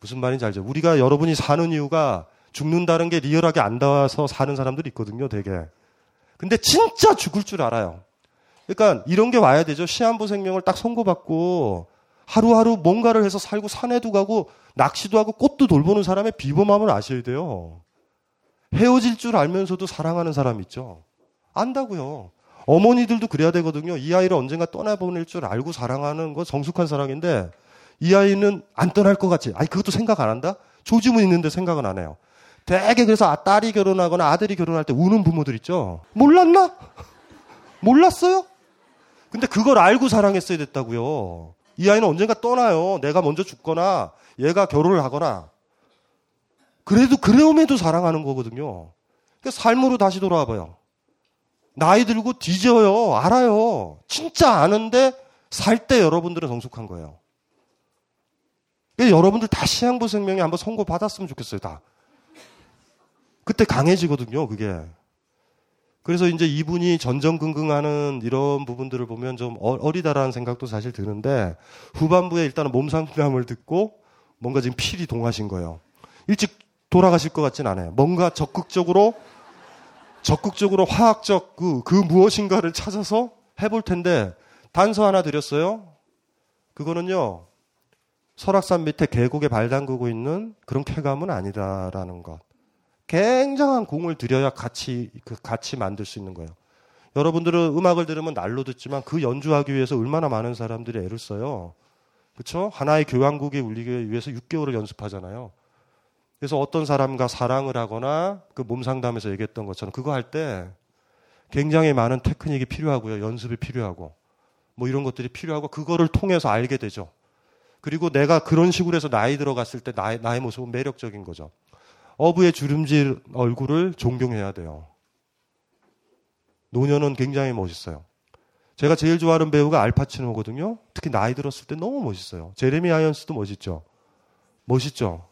무슨 말인지 알죠? 우리가 여러분이 사는 이유가 죽는다는 게 리얼하게 안 닿아서 사는 사람들이 있거든요, 되게. 근데 진짜 죽을 줄 알아요. 그러니까 이런 게 와야 되죠. 시한부 생명을 딱 선고받고 하루하루 뭔가를 해서 살고 산에도 가고 낚시도 하고 꽃도 돌보는 사람의 비범함을 아셔야 돼요. 헤어질 줄 알면서도 사랑하는 사람 있죠. 안다고요. 어머니들도 그래야 되거든요. 이 아이를 언젠가 떠나보낼 줄 알고 사랑하는 건 성숙한 사랑인데 이 아이는 안 떠날 것 같지. 아니 그것도 생각 안 한다? 조짐은 있는데 생각은 안 해요. 되게 그래서 아, 딸이 결혼하거나 아들이 결혼할 때 우는 부모들 있죠. 몰랐나? 몰랐어요? 근데 그걸 알고 사랑했어야 됐다고요. 이 아이는 언젠가 떠나요. 내가 먼저 죽거나 얘가 결혼을 하거나. 그래도 그래움에도 사랑하는 거거든요. 그러니까 삶으로 다시 돌아와 봐요. 나이 들고 뒤져요. 알아요. 진짜 아는데 살 때 여러분들은 성숙한 거예요. 여러분들 다 시향부 생명에 한번 선고 받았으면 좋겠어요. 다. 그때 강해지거든요. 그게. 그래서 이제 이분이 전전긍긍하는 이런 부분들을 보면 좀 어, 어리다라는 생각도 사실 드는데 후반부에 일단은 몸 상담을 듣고 뭔가 지금 필이 동하신 거예요. 일찍 돌아가실 것 같진 않아요. 뭔가 적극적으로 적극적으로 화학적 그, 그 무엇인가를 찾아서 해볼 텐데 단서 하나 드렸어요. 그거는요. 설악산 밑에 계곡에 발 담그고 있는 그런 쾌감은 아니다라는 것. 굉장한 공을 들여야 같이 그 같이 만들 수 있는 거예요. 여러분들은 음악을 들으면 날로 듣지만 그 연주하기 위해서 얼마나 많은 사람들이 애를 써요. 그렇죠? 하나의 교향곡이 울리기 위해서 6개월을 연습하잖아요. 그래서 어떤 사람과 사랑을 하거나 그 몸상담에서 얘기했던 것처럼 그거 할 때 굉장히 많은 테크닉이 필요하고요. 연습이 필요하고 뭐 이런 것들이 필요하고 그거를 통해서 알게 되죠. 그리고 내가 그런 식으로 해서 나이 들어갔을 때 나의, 나의 모습은 매력적인 거죠. 어부의 주름질 얼굴을 존경해야 돼요. 노년은 굉장히 멋있어요. 제가 제일 좋아하는 배우가 알파치노거든요. 특히 나이 들었을 때 너무 멋있어요. 제레미 아이언스도 멋있죠. 멋있죠.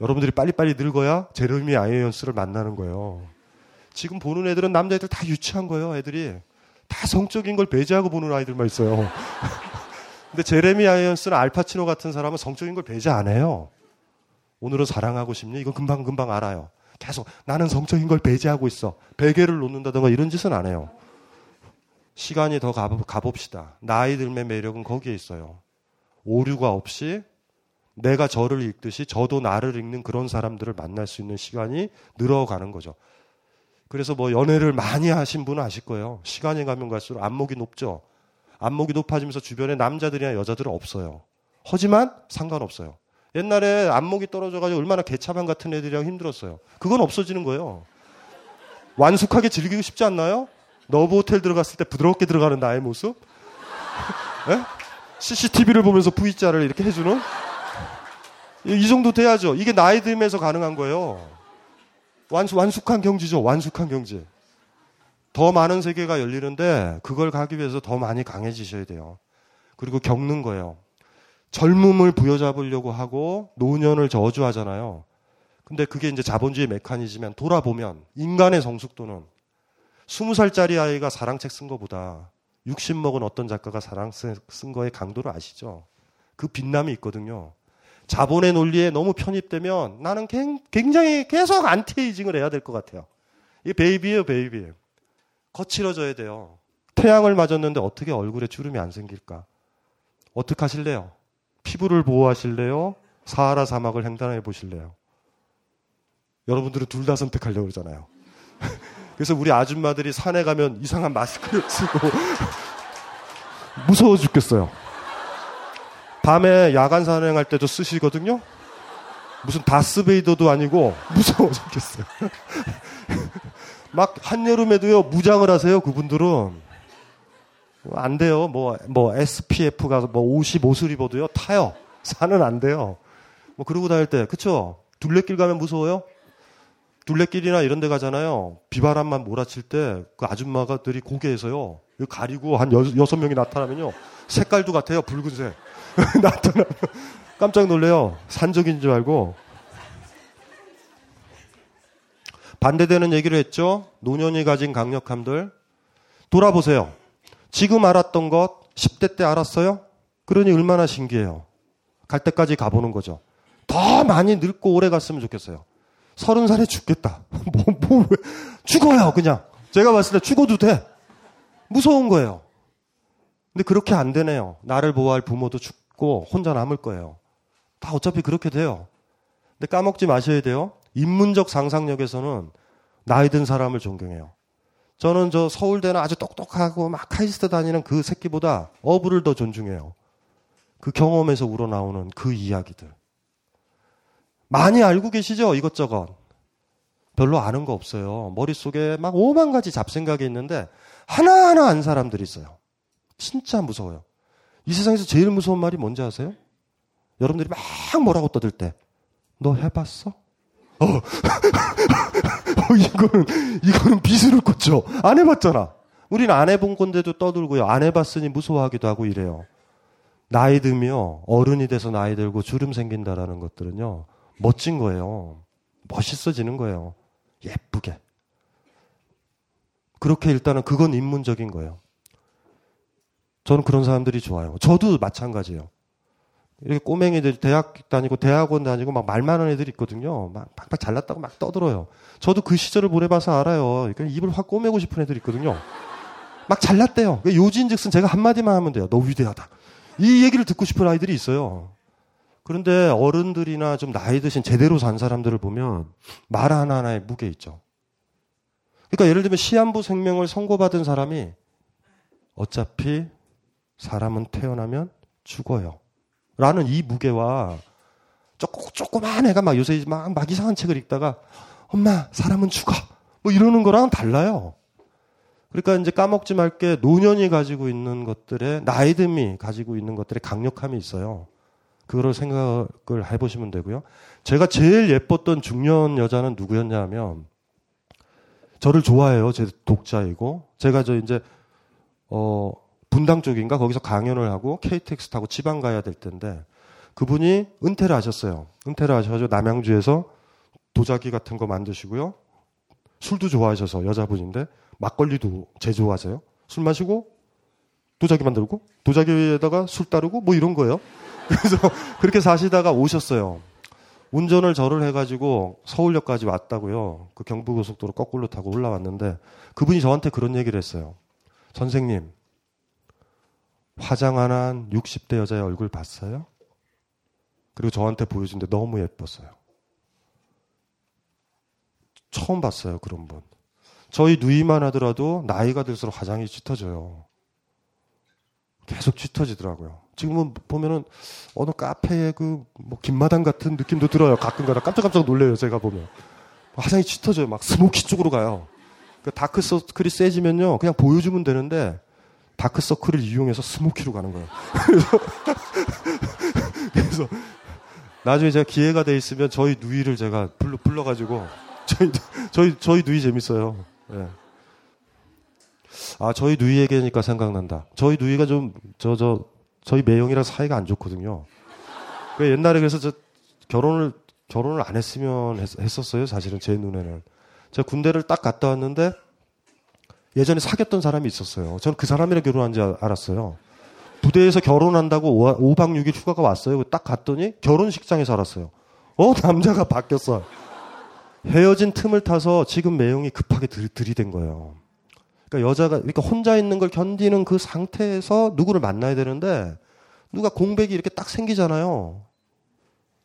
여러분들이 빨리빨리 늙어야 제레미 아이언스를 만나는 거예요. 지금 보는 애들은 남자애들 다 유치한 거예요. 애들이 다 성적인 걸 배제하고 보는 아이들만 있어요. *laughs* 근데 제레미 아이언스나 알파치노 같은 사람은 성적인 걸 배제 안 해요. 오늘은 사랑하고 싶니? 이건 금방금방 알아요. 계속 나는 성적인 걸 배제하고 있어. 베개를 놓는다던가 이런 짓은 안 해요. 시간이 더 가봅시다. 나이 듦의 매력은 거기에 있어요. 오류가 없이 내가 저를 읽듯이 저도 나를 읽는 그런 사람들을 만날 수 있는 시간이 늘어가는 거죠. 그래서 뭐 연애를 많이 하신 분은 아실 거예요. 시간이 가면 갈수록 안목이 높죠. 안목이 높아지면서 주변에 남자들이나 여자들은 없어요. 하지만 상관없어요. 옛날에 안목이 떨어져가지고 얼마나 개차반 같은 애들이랑 힘들었어요. 그건 없어지는 거예요. 완숙하게 즐기고 싶지 않나요? 너브 호텔 들어갔을 때 부드럽게 들어가는 나의 모습? 네? CCTV를 보면서 V자를 이렇게 해주는? 이 정도 돼야죠. 이게 나이 들면서 가능한 거예요. 완숙, 완숙한 경지죠. 완숙한 경지. 더 많은 세계가 열리는데 그걸 가기 위해서 더 많이 강해지셔야 돼요. 그리고 겪는 거예요. 젊음을 부여잡으려고 하고 노년을 저주하잖아요. 근데 그게 이제 자본주의 메커니즘면 돌아보면 인간의 성숙도는 20살짜리 아이가 사랑책 쓴 것보다 60 먹은 어떤 작가가 사랑 쓴 거의 강도를 아시죠? 그 빛남이 있거든요. 자본의 논리에 너무 편입되면 나는 굉장히 계속 안티에이징을 해야 될 것 같아요. 이게 베이비예요, 베이비. 거칠어져야 돼요. 태양을 맞았는데 어떻게 얼굴에 주름이 안 생길까? 어떻게 하실래요? 피부를 보호하실래요? 사하라 사막을 횡단해 보실래요? 여러분들은 둘 다 선택하려고 그러잖아요. *laughs* 그래서 우리 아줌마들이 산에 가면 이상한 마스크를 쓰고 *laughs* 무서워 죽겠어요. 밤에 야간 산행할 때도 쓰시거든요. 무슨 다스베이더도 아니고 무서워 죽겠어요. *laughs* 막 한여름에도요 무장을 하세요 그분들은 안 돼요. 뭐, 뭐, SPF가 뭐 55술 입어도요, 타요. 산은 안 돼요. 뭐, 그러고 다닐 때, 그쵸? 둘레길 가면 무서워요? 둘레길이나 이런 데 가잖아요. 비바람만 몰아칠 때, 그 아줌마가들이 고개에서요, 가리고 한 여, 여섯 명이 나타나면요, 색깔도 같아요. 붉은색. *laughs* 나타나면 깜짝 놀래요. 산적인 줄 알고. 반대되는 얘기를 했죠. 노년이 가진 강력함들. 돌아보세요. 지금 알았던 것 10대 때 알았어요? 그러니 얼마나 신기해요. 갈 때까지 가보는 거죠. 더 많이 늙고 오래 갔으면 좋겠어요. 서른 살에 죽겠다. *laughs* 뭐, 뭐, 왜. 죽어요, 그냥. 제가 봤을 때 죽어도 돼. 무서운 거예요. 근데 그렇게 안 되네요. 나를 보호할 부모도 죽 고 혼자 남을 거예요. 다 어차피 그렇게 돼요. 근데 까먹지 마셔야 돼요. 인문적 상상력에서는 나이 든 사람을 존경해요. 저는 저 서울대는 아주 똑똑하고 막 카이스트 다니는 그 새끼보다 어부를 더 존중해요. 그 경험에서 우러나오는 그 이야기들. 많이 알고 계시죠? 이것저것. 별로 아는 거 없어요. 머릿속에 막 오만 가지 잡생각이 있는데 하나하나 안 사람들이 있어요. 진짜 무서워요. 이 세상에서 제일 무서운 말이 뭔지 아세요? 여러분들이 막 뭐라고 떠들 때. 너 해봤어? 어. *laughs* 어, 이거는, 이거는 비수를 꽂죠. 안 해봤잖아. 우리는 안 해본 건데도 떠들고요. 안 해봤으니 무서워하기도 하고 이래요. 나이 들며 어른이 돼서 나이 들고 주름 생긴다라는 것들은요. 멋진 거예요. 멋있어지는 거예요. 예쁘게. 그렇게 일단은 그건 인문적인 거예요. 저는 그런 사람들이 좋아요. 저도 마찬가지예요. 이렇게 꼬맹이들 대학 다니고 대학원 다니고 막 말 많은 애들이 있거든요. 막 팍팍 잘났다고 막 떠들어요. 저도 그 시절을 보내봐서 알아요. 그러니까 입을 확 꼬매고 싶은 애들이 있거든요. 막 잘났대요. 그러니까 요지인즉슨 제가 한마디만 하면 돼요. 너 위대하다. 이 얘기를 듣고 싶은 아이들이 있어요. 그런데 어른들이나 좀 나이 드신 제대로 산 사람들을 보면 말 하나하나에 무게 있죠. 그러니까 예를 들면 시한부 생명을 선고받은 사람이 어차피 사람은 태어나면 죽어요. 라는 이 무게와 조금, 조그만 애가 막 요새 막, 막 이상한 책을 읽다가 엄마, 사람은 죽어. 뭐 이러는 거랑 달라요. 그러니까 이제 까먹지 말게 노년이 가지고 있는 것들의 나이듦이 가지고 있는 것들의 강력함이 있어요. 그거를 생각을 해보시면 되고요. 제가 제일 예뻤던 중년 여자는 누구였냐 하면 저를 좋아해요. 제 독자이고 제가 저 이제 어 분당 쪽인가 거기서 강연을 하고 KTX 타고 지방 가야 될 텐데 그분이 은퇴를 하셨어요. 은퇴를 하셔가지고 남양주에서 도자기 같은 거 만드시고요. 술도 좋아하셔서 여자분인데 막걸리도 제조하세요. 술 마시고 도자기 만들고 도자기에다가 술 따르고 뭐 이런 거예요. *laughs* 그래서 그렇게 사시다가 오셨어요. 운전을 저를 해가지고 서울역까지 왔다고요. 그 경부고속도로 거꾸로 타고 올라왔는데 그분이 저한테 그런 얘기를 했어요. 선생님, 화장 안한 60대 여자의 얼굴 봤어요? 그리고 저한테 보여준데 너무 예뻤어요. 처음 봤어요, 그런 분. 저희 누이만 하더라도 나이가 들수록 화장이 짙어져요. 계속 짙어지더라고요. 지금은 보면은 어느 카페에 그 뭐 김마담 같은 느낌도 들어요. 가끔가다 깜짝깜짝 놀래요. 제가 보면 화장이 짙어져요. 막 스모키 쪽으로 가요. 그 다크 서클이 세지면요, 그냥 보여주면 되는데 다크 서클을 이용해서 스모키로 가는 거예요. *laughs* 그래서, 그래서 나중에 제가 기회가 돼 있으면 저희 누이를 제가 불러 불러가지고 저희 저희 저희 누이 재밌어요. 예. 아, 저희 누이 얘기하니까 생각난다. 저희 누이가 좀, 저, 저, 저희 매형이랑 사이가 안 좋거든요. 그 옛날에 그래서 저 결혼을, 결혼을 안 했으면 했, 었어요 사실은 제 눈에는. 제가 군대를 딱 갔다 왔는데 예전에 사귀었던 사람이 있었어요. 저는 그 사람이랑 결혼한 줄 알았어요. 부대에서 결혼한다고 5박 6일 휴가가 왔어요. 딱 갔더니 결혼식장에서 알았어요. 어, *laughs* 남자가 바뀌었어. 헤어진 틈을 타서 지금 매형이 급하게 들, 들이 댄 거예요. 그러니까 여자가 그러니까 혼자 있는 걸 견디는 그 상태에서 누구를 만나야 되는데 누가 공백이 이렇게 딱 생기잖아요.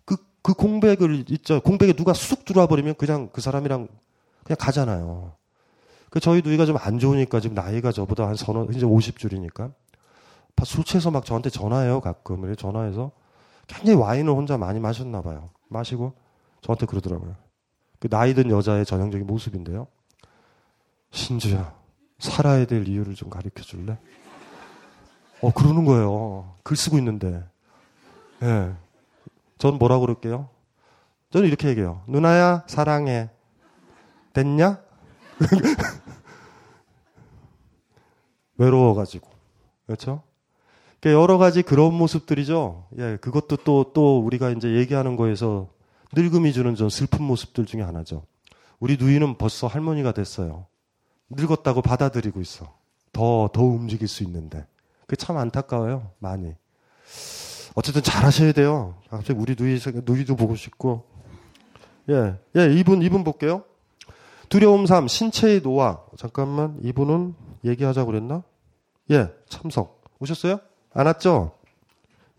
그, 그 공백을 있죠. 공백에 누가 쑥 들어와 버리면 그냥 그 사람이랑 그냥 가잖아요. 그 저희 누이가 좀 안 좋으니까 지금 나이가 저보다 한 서너, 이제 50줄이니까. 술 취해서 막 저한테 전화해요, 가끔. 전화해서 굉장히 와인을 혼자 많이 마셨나 봐요. 마시고 저한테 그러더라고요. 그 나이 든 여자의 전형적인 모습인데요. 신주야, 살아야 될 이유를 좀 가르쳐 줄래? 어, 그러는 거예요. 글 쓰고 있는데. 예. 네. 전 뭐라고 그럴게요? 저는 이렇게 얘기해요. 누나야, 사랑해. 됐냐? *laughs* 외로워가지고. 그렇죠? 그러니까 여러 가지 그런 모습들이죠. 예, 그것도 또, 또 우리가 이제 얘기하는 거에서 늙음이 주는 좀 슬픈 모습들 중에 하나죠. 우리 누이는 벌써 할머니가 됐어요. 늙었다고 받아들이고 있어. 더, 더 움직일 수 있는데. 그게 참 안타까워요. 많이. 어쨌든 잘 하셔야 돼요. 갑자기 우리 누이, 누이도 보고 싶고. 예, 예, 이분, 이분 볼게요. 두려움 3, 신체의 노화. 잠깐만, 이분은 얘기하자고 그랬나? 예, 참석. 오셨어요? 안 왔죠?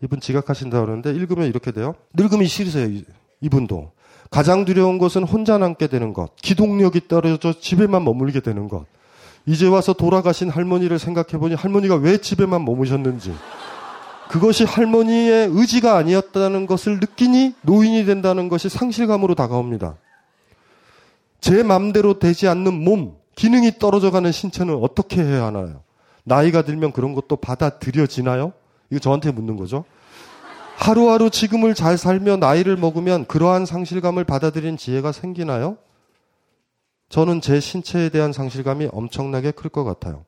이분 지각하신다 그러는데 읽으면 이렇게 돼요. 늙음이 싫으세요, 이분도. 가장 두려운 것은 혼자 남게 되는 것. 기동력이 떨어져 집에만 머물게 되는 것. 이제 와서 돌아가신 할머니를 생각해보니 할머니가 왜 집에만 머무셨는지. 그것이 할머니의 의지가 아니었다는 것을 느끼니 노인이 된다는 것이 상실감으로 다가옵니다. 제 맘대로 되지 않는 몸, 기능이 떨어져가는 신체는 어떻게 해야 하나요? 나이가 들면 그런 것도 받아들여지나요? 이거 저한테 묻는 거죠. 하루하루 지금을 잘 살며 나이를 먹으면 그러한 상실감을 받아들인 지혜가 생기나요? 저는 제 신체에 대한 상실감이 엄청나게 클 것 같아요.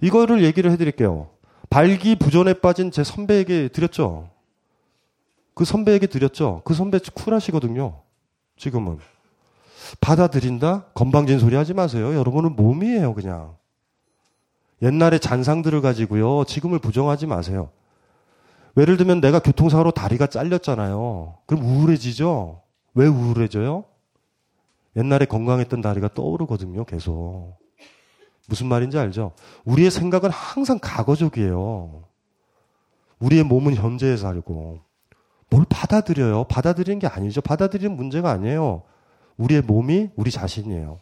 이거를 얘기를 해드릴게요. 발기부전에 빠진 제 선배에게 드렸죠. 그 선배에게 드렸죠. 그 선배 쿨하시거든요. 지금은. 받아들인다? 건방진 소리 하지 마세요. 여러분은 몸이에요, 그냥. 옛날에 잔상들을 가지고요. 지금을 부정하지 마세요. 예를 들면 내가 교통사고로 다리가 잘렸잖아요. 그럼 우울해지죠? 왜 우울해져요? 옛날에 건강했던 다리가 떠오르거든요, 계속. 무슨 말인지 알죠? 우리의 생각은 항상 과거적이에요. 우리의 몸은 현재에 살고. 뭘 받아들여요? 받아들이는 게 아니죠. 받아들이는 문제가 아니에요. 우리의 몸이 우리 자신이에요.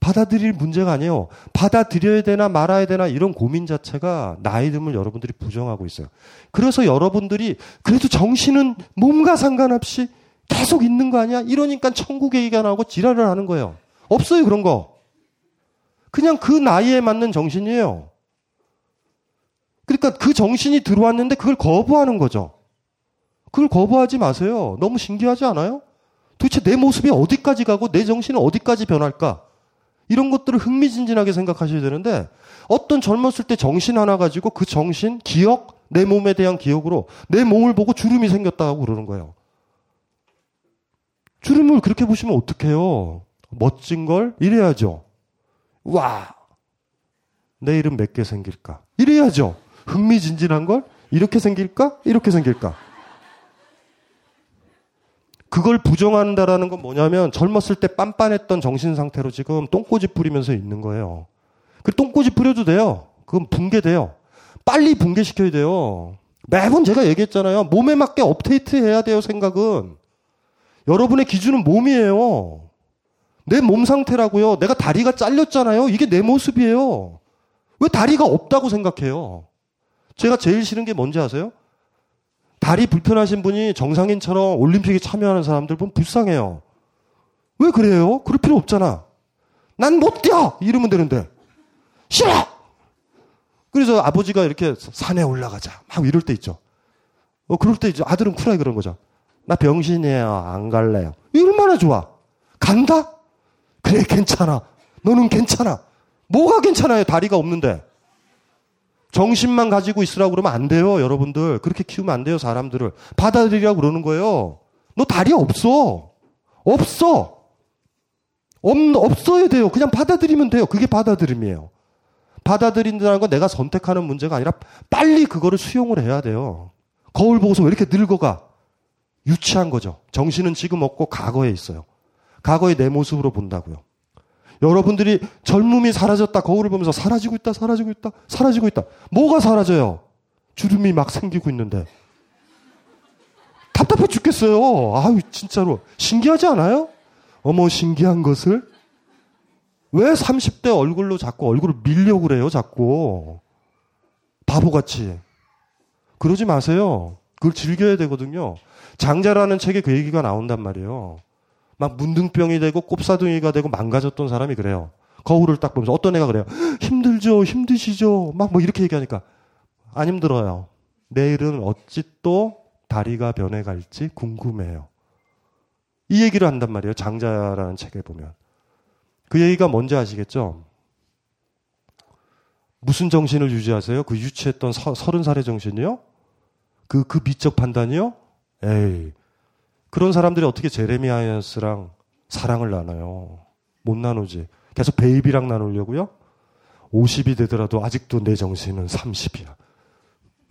받아들일 문제가 아니에요. 받아들여야 되나 말아야 되나 이런 고민 자체가 나이 듦을 여러분들이 부정하고 있어요. 그래서 여러분들이 그래도 정신은 몸과 상관없이 계속 있는 거 아니야? 이러니까 천국 얘기가 나오고 지랄을 하는 거예요. 없어요, 그런 거. 그냥 그 나이에 맞는 정신이에요. 그러니까 그 정신이 들어왔는데 그걸 거부하는 거죠. 그걸 거부하지 마세요. 너무 신기하지 않아요? 도대체 내 모습이 어디까지 가고 내 정신은 어디까지 변할까? 이런 것들을 흥미진진하게 생각하셔야 되는데 어떤 젊었을 때 정신 하나 가지고 그 정신, 기억, 내 몸에 대한 기억으로 내 몸을 보고 주름이 생겼다고 그러는 거예요. 주름을 그렇게 보시면 어떡해요? 멋진 걸 이래야죠. 와! 내 이름 몇개 생길까? 이래야죠. 흥미진진한 걸 이렇게 생길까? 이렇게 생길까? 그걸 부정한다라는 건 뭐냐면 젊었을 때 빤빤했던 정신 상태로 지금 똥꼬집 뿌리면서 있는 거예요. 그 똥꼬집 뿌려도 돼요. 그건 붕괴돼요. 빨리 붕괴시켜야 돼요. 매번 제가 얘기했잖아요. 몸에 맞게 업데이트 해야 돼요, 생각은. 여러분의 기준은 몸이에요. 내 몸 상태라고요. 내가 다리가 잘렸잖아요. 이게 내 모습이에요. 왜 다리가 없다고 생각해요? 제가 제일 싫은 게 뭔지 아세요? 다리 불편하신 분이 정상인처럼 올림픽에 참여하는 사람들 보면 불쌍해요. 왜 그래요? 그럴 필요 없잖아. 난 못 뛰어! 이러면 되는데. 싫어! 그래서 아버지가 이렇게 산에 올라가자. 막 이럴 때 있죠. 어, 그럴 때 이제 아들은 쿨하게 그런 거죠. 나 병신이에요. 안 갈래요. 얼마나 좋아. 간다? 그래, 괜찮아. 너는 괜찮아. 뭐가 괜찮아요? 다리가 없는데. 정신만 가지고 있으라고 그러면 안 돼요, 여러분들. 그렇게 키우면 안 돼요, 사람들을. 받아들이라고 그러는 거예요. 너 다리 없어. 없어. 없, 없어야 돼요. 그냥 받아들이면 돼요. 그게 받아들임이에요. 받아들인다는 건 내가 선택하는 문제가 아니라 빨리 그거를 수용을 해야 돼요. 거울 보고서 왜 이렇게 늙어가? 유치한 거죠. 정신은 지금 없고 과거에 있어요. 과거의 내 모습으로 본다고요. 여러분들이 젊음이 사라졌다 거울을 보면서 사라지고 있다 사라지고 있다 사라지고 있다 뭐가 사라져요? 주름이 막 생기고 있는데 답답해 죽겠어요. 아유 진짜로 신기하지 않아요? 어머 신기한 것을 왜 30대 얼굴로 자꾸 얼굴을 밀려고 그래요 자꾸 바보같이 그러지 마세요. 그걸 즐겨야 되거든요. 장자라는 책에 그 얘기가 나온단 말이에요. 막 문둥병이 되고 꼽사둥이가 되고 망가졌던 사람이 그래요. 거울을 딱 보면서 어떤 애가 그래요. 힘들죠, 힘드시죠. 막 뭐 이렇게 얘기하니까 안 힘들어요. 내일은 어찌 또 다리가 변해갈지 궁금해요. 이 얘기를 한단 말이에요. 장자라는 책에 보면. 그 얘기가 뭔지 아시겠죠? 무슨 정신을 유지하세요? 그 유치했던 서른 살의 정신이요? 그, 그 미적 판단이요? 에이, 그런 사람들이 어떻게 제레미아스랑 사랑을 나눠요? 못 나누지. 계속 베이비랑 나누려고요? 50이 되더라도 아직도 내 정신은 30이야.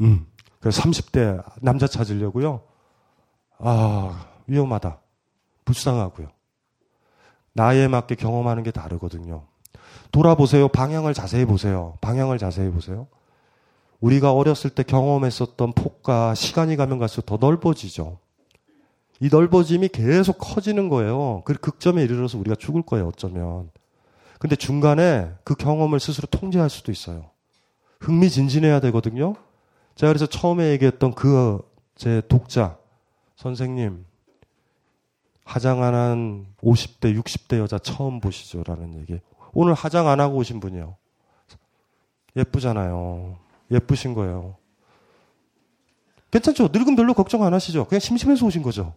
음. 그래서 30대 남자 찾으려고요? 아, 위험하다. 불쌍하고요. 나이에 맞게 경험하는 게 다르거든요. 돌아보세요. 방향을 자세히 보세요. 방향을 자세히 보세요. 우리가 어렸을 때 경험했었던 폭과 시간이 가면 갈수록 더 넓어지죠. 이 넓어짐이 계속 커지는 거예요. 그 극점에 이르러서 우리가 죽을 거예요, 어쩌면. 근데 중간에 그 경험을 스스로 통제할 수도 있어요. 흥미진진해야 되거든요. 제가 그래서 처음에 얘기했던 그 제 독자, 선생님, 화장 안 한 50대, 60대 여자 처음 보시죠. 라는 얘기. 오늘 화장 안 하고 오신 분이요. 예쁘잖아요. 예쁘신 거예요. 괜찮죠? 늙은 별로 걱정 안 하시죠? 그냥 심심해서 오신 거죠.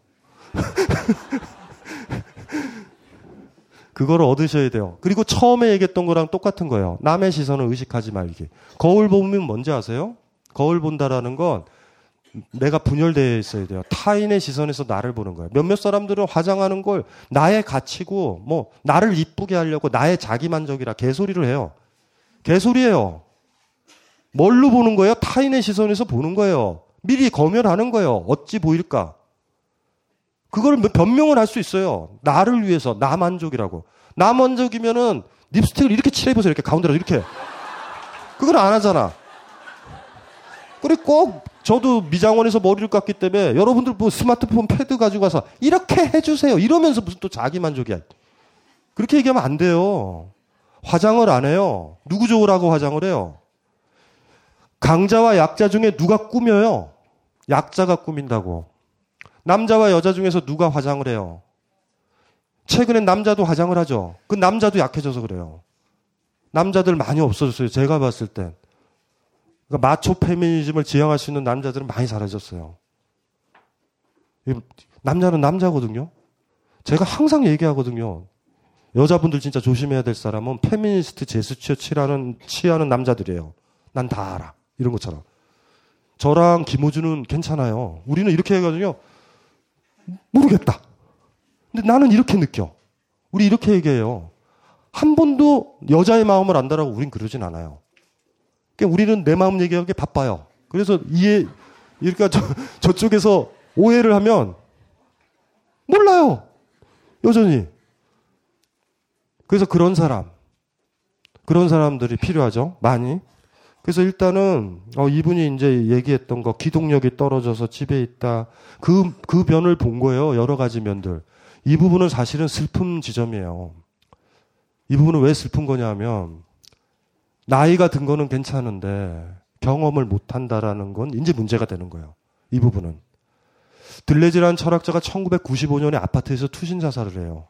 *laughs* 그거를 얻으셔야 돼요. 그리고 처음에 얘기했던 거랑 똑같은 거예요. 남의 시선을 의식하지 말기. 거울 보면 뭔지 아세요? 거울 본다라는 건 내가 분열되어 있어야 돼요. 타인의 시선에서 나를 보는 거예요. 몇몇 사람들은 화장하는 걸 나의 가치고 뭐 나를 이쁘게 하려고 나의 자기만족이라 개소리를 해요. 개소리예요. 뭘로 보는 거예요? 타인의 시선에서 보는 거예요. 미리 검열하는 거예요. 어찌 보일까? 그걸 변명을 할 수 있어요. 나를 위해서, 나 만족이라고. 나 만족이면은 립스틱을 이렇게 칠해보세요. 이렇게 가운데로 이렇게. 그걸 안 하잖아. 그리고 꼭 저도 미장원에서 머리를 깎기 때문에 여러분들 뭐 스마트폰 패드 가지고 와서 이렇게 해주세요. 이러면서 무슨 또 자기 만족이야. 그렇게 얘기하면 안 돼요. 화장을 안 해요. 누구 좋으라고 화장을 해요? 강자와 약자 중에 누가 꾸며요? 약자가 꾸민다고. 남자와 여자 중에서 누가 화장을 해요? 최근엔 남자도 화장을 하죠. 그 남자도 약해져서 그래요. 남자들 많이 없어졌어요. 제가 봤을 땐. 그러니까 마초 페미니즘을 지향할 수 있는 남자들은 많이 사라졌어요. 남자는 남자거든요. 제가 항상 얘기하거든요. 여자분들 진짜 조심해야 될 사람은 페미니스트 제스처 취하는, 취하는 남자들이에요. 난 다 알아. 이런 것처럼. 저랑 김호준은 괜찮아요. 우리는 이렇게 해가지고요. 모르겠다. 근데 나는 이렇게 느껴. 우리 이렇게 얘기해요. 한 번도 여자의 마음을 안다라고 우린 그러진 않아요. 그러니까 우리는 내 마음 얘기하기 바빠요. 그래서 이해, 그러니까 저, *laughs* 저쪽에서 오해를 하면 몰라요. 여전히. 그래서 그런 사람, 그런 사람들이 필요하죠. 많이. 그래서 일단은 어, 이분이 이제 얘기했던 거 기동력이 떨어져서 집에 있다. 그, 그 변을 본 거예요. 여러 가지 면들. 이 부분은 사실은 슬픈 지점이에요. 이 부분은 왜 슬픈 거냐 하면 나이가 든 거는 괜찮은데 경험을 못 한다라는 건 이제 문제가 되는 거예요. 이 부분은. 들레즈라는 철학자가 1995년에 아파트에서 투신 자살을 해요.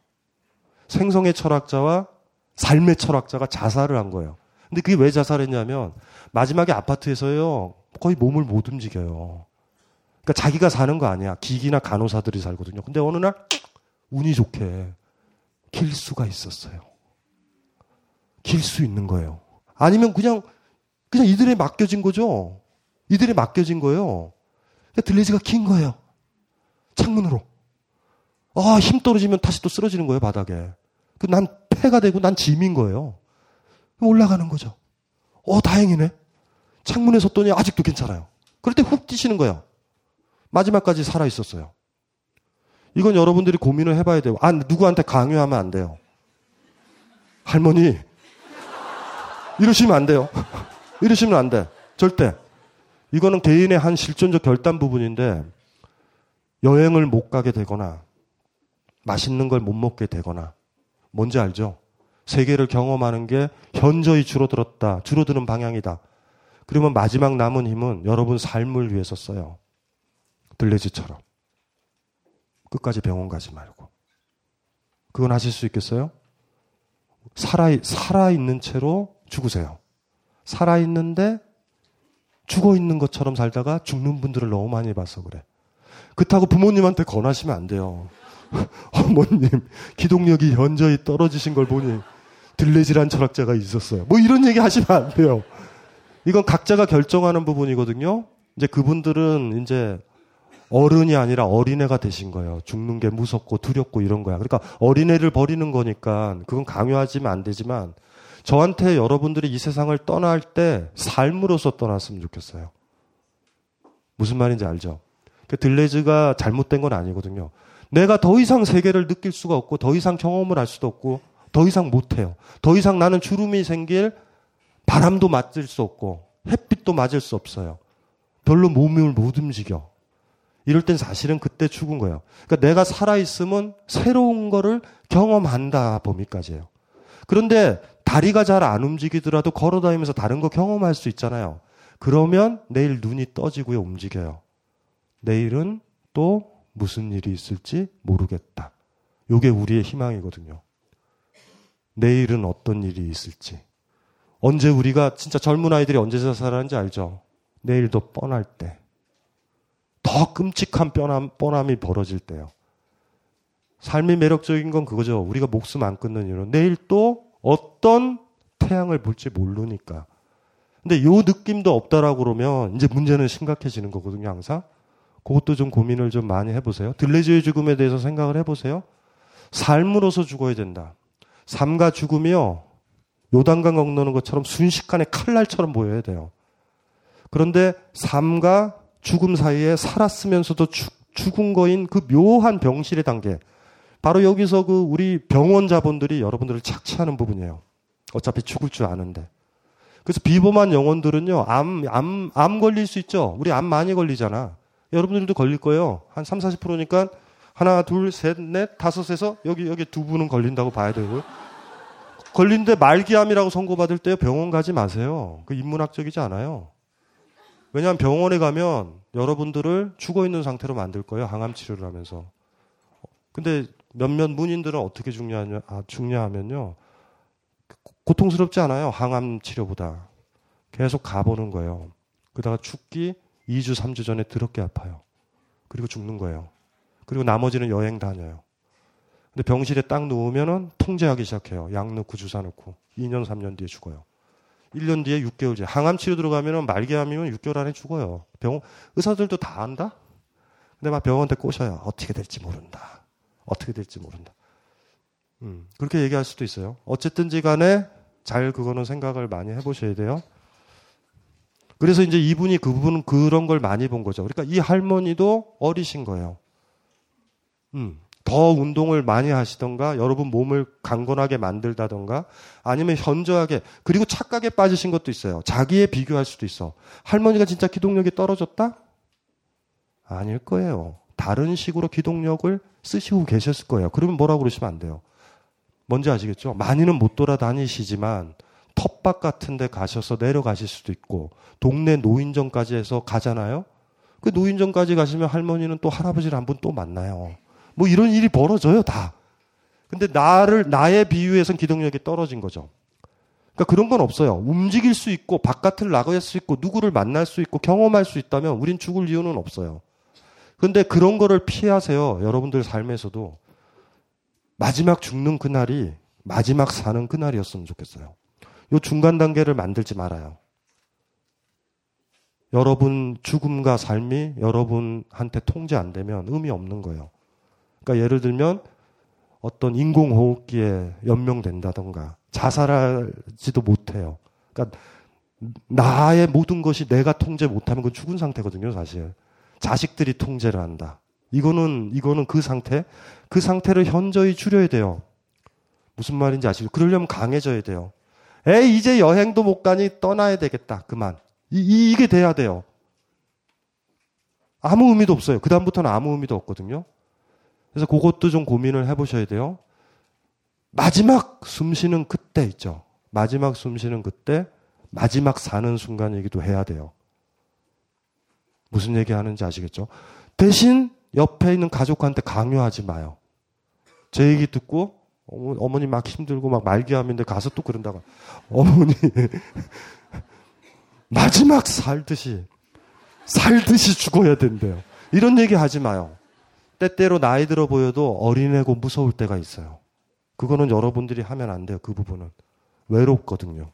생성의 철학자와 삶의 철학자가 자살을 한 거예요. 근데 그게 왜 자살했냐면 마지막에 아파트에서요 거의 몸을 못 움직여요. 그러니까 자기가 사는 거 아니야. 기기나 간호사들이 살거든요. 근데 어느 날 운이 좋게 길 수가 있었어요. 길 수 있는 거예요. 아니면 그냥 그냥 이들에 맡겨진 거죠. 이들에 맡겨진 거예요. 그러니까 들레지가 긴 거예요. 창문으로. 아, 힘 떨어지면 다시 또 쓰러지는 거예요, 바닥에. 그 난 폐가 되고 난 짐인 거예요. 올라가는 거죠. 어, 다행이네. 창문에 섰더니 아직도 괜찮아요. 그럴 때 훅 뛰시는 거예요. 마지막까지 살아 있었어요. 이건 여러분들이 고민을 해봐야 돼요. 아, 누구한테 강요하면 안 돼요. 할머니, 이러시면 안 돼요. *laughs* 이러시면 안 돼. 절대. 이거는 개인의 한 실존적 결단 부분인데, 여행을 못 가게 되거나, 맛있는 걸 못 먹게 되거나, 뭔지 알죠? 세계를 경험하는 게 현저히 줄어들었다. 줄어드는 방향이다. 그러면 마지막 남은 힘은 여러분 삶을 위해서 써요. 들레지처럼. 끝까지 병원 가지 말고. 그건 하실 수 있겠어요? 살아, 살아있는 채로 죽으세요. 살아있는데 죽어 있는 것처럼 살다가 죽는 분들을 너무 많이 봐서 그래. 그렇다고 부모님한테 권하시면 안 돼요. *laughs* 어머님, 기동력이 현저히 떨어지신 걸 보니 들레질한 철학자가 있었어요. 뭐 이런 얘기 하시면 안 돼요. 이건 각자가 결정하는 부분이거든요. 이제 그분들은 이제 어른이 아니라 어린애가 되신 거예요. 죽는 게 무섭고 두렵고 이런 거야. 그러니까 어린애를 버리는 거니까 그건 강요하지면 안 되지만 저한테 여러분들이 이 세상을 떠날 때 삶으로서 떠났으면 좋겠어요. 무슨 말인지 알죠? 그 들레즈가 잘못된 건 아니거든요. 내가 더 이상 세계를 느낄 수가 없고 더 이상 경험을 할 수도 없고 더 이상 못해요. 더 이상 나는 주름이 생길 바람도 맞을 수 없고 햇빛도 맞을 수 없어요. 별로 몸을 못 움직여. 이럴 땐 사실은 그때 죽은 거예요. 그러니까 내가 살아있으면 새로운 거를 경험한다 범위까지예요. 그런데 다리가 잘 안 움직이더라도 걸어 다니면서 다른 거 경험할 수 있잖아요. 그러면 내일 눈이 떠지고요, 움직여요. 내일은 또 무슨 일이 있을지 모르겠다. 요게 우리의 희망이거든요. 내일은 어떤 일이 있을지. 언제 우리가 진짜 젊은 아이들이 언제 자살하는지 알죠? 내일도 뻔할 때. 더 끔찍한 뻔함, 뻔함이 벌어질 때요. 삶이 매력적인 건 그거죠. 우리가 목숨 안 끊는 이유는 내일 또 어떤 태양을 볼지 모르니까. 근데 요 느낌도 없다라고 그러면 이제 문제는 심각해지는 거거든요, 항상. 그것도 좀 고민을 좀 많이 해보세요. 들뢰즈의 죽음에 대해서 생각을 해보세요. 삶으로서 죽어야 된다. 삶과 죽음이요. 요단강 건너는 것처럼 순식간에 칼날처럼 보여야 돼요. 그런데 삶과 죽음 사이에 살았으면서도 죽, 죽은 거인 그 묘한 병실의 단계. 바로 여기서 그 우리 병원 자본들이 여러분들을 착취하는 부분이에요. 어차피 죽을 줄 아는데. 그래서 비범한 영혼들은요, 암, 암, 암 걸릴 수 있죠. 우리 암 많이 걸리잖아. 여러분들도 걸릴 거예요. 한 3, 40%니까 하나, 둘, 셋, 넷, 다섯에서 여기, 여기 두 분은 걸린다고 봐야 되고요. 걸린데 말기암이라고 선고받을 때 병원 가지 마세요. 그 인문학적이지 않아요. 왜냐하면 병원에 가면 여러분들을 죽어 있는 상태로 만들 거예요. 항암 치료를 하면서. 근데 몇몇 문인들은 어떻게 죽냐, 아, 죽냐 하면요. 고통스럽지 않아요. 항암 치료보다. 계속 가보는 거예요. 그러다가 죽기 2주, 3주 전에 더럽게 아파요. 그리고 죽는 거예요. 그리고 나머지는 여행 다녀요. 근데 병실에 딱 누우면은 통제하기 시작해요. 약 넣고 주사 넣고. 2년, 3년 뒤에 죽어요. 1년 뒤에 6개월 뒤에. 항암 치료 들어가면은 말기암이면 6개월 안에 죽어요. 병, 의사들도 다 안다? 근데 막 병원한테 꼬셔요. 어떻게 될지 모른다. 어떻게 될지 모른다. 음, 그렇게 얘기할 수도 있어요. 어쨌든지 간에 잘 그거는 생각을 많이 해보셔야 돼요. 그래서 이제 이분이 그 부분 그런 걸 많이 본 거죠. 그러니까 이 할머니도 어리신 거예요. 음, 더 운동을 많이 하시던가 여러분 몸을 강건하게 만들다던가 아니면 현저하게 그리고 착각에 빠지신 것도 있어요. 자기에 비교할 수도 있어. 할머니가 진짜 기동력이 떨어졌다? 아닐 거예요. 다른 식으로 기동력을 쓰시고 계셨을 거예요. 그러면 뭐라고 그러시면 안 돼요. 뭔지 아시겠죠? 많이는 못 돌아다니시지만 텃밭 같은 데 가셔서 내려가실 수도 있고 동네 노인정까지 해서 가잖아요. 그 노인정까지 가시면 할머니는 또 할아버지를 한 분 또 만나요. 뭐 이런 일이 벌어져요, 다. 근데 나를 나의 비유에선 기동력이 떨어진 거죠. 그러니까 그런 건 없어요. 움직일 수 있고 바깥을 나갈 수 있고 누구를 만날 수 있고 경험할 수 있다면 우린 죽을 이유는 없어요. 근데 그런 거를 피하세요. 여러분들 삶에서도 마지막 죽는 그날이 마지막 사는 그날이었으면 좋겠어요. 요 중간 단계를 만들지 말아요. 여러분 죽음과 삶이 여러분한테 통제 안 되면 의미 없는 거예요. 그러니까 예를 들면 어떤 인공호흡기에 연명된다던가 자살하지도 못해요. 그러니까 나의 모든 것이 내가 통제 못하면 그건 죽은 상태거든요, 사실. 자식들이 통제를 한다. 이거는 이거는 그 상태, 그 상태를 현저히 줄여야 돼요. 무슨 말인지 아시죠? 그러려면 강해져야 돼요. 에이, 이제 여행도 못 가니 떠나야 되겠다. 그만. 이, 이 게 돼야 돼요. 아무 의미도 없어요. 그다음부터는 아무 의미도 없거든요. 그래서 그것도 좀 고민을 해보셔야 돼요. 마지막 숨 쉬는 그때 있죠. 마지막 숨 쉬는 그때, 마지막 사는 순간이기도 해야 돼요. 무슨 얘기 하는지 아시겠죠? 대신 옆에 있는 가족한테 강요하지 마요. 제 얘기 듣고 어머 니 막 힘들고 막 말기암인데 가서 또 그런다고. 어머니 *laughs* 마지막 살듯이 살듯이 죽어야 된대요. 이런 얘기 하지 마요. 때때로 나이 들어 보여도 어린애고 무서울 때가 있어요. 그거는 여러분들이 하면 안 돼요. 그 부분은 외롭거든요.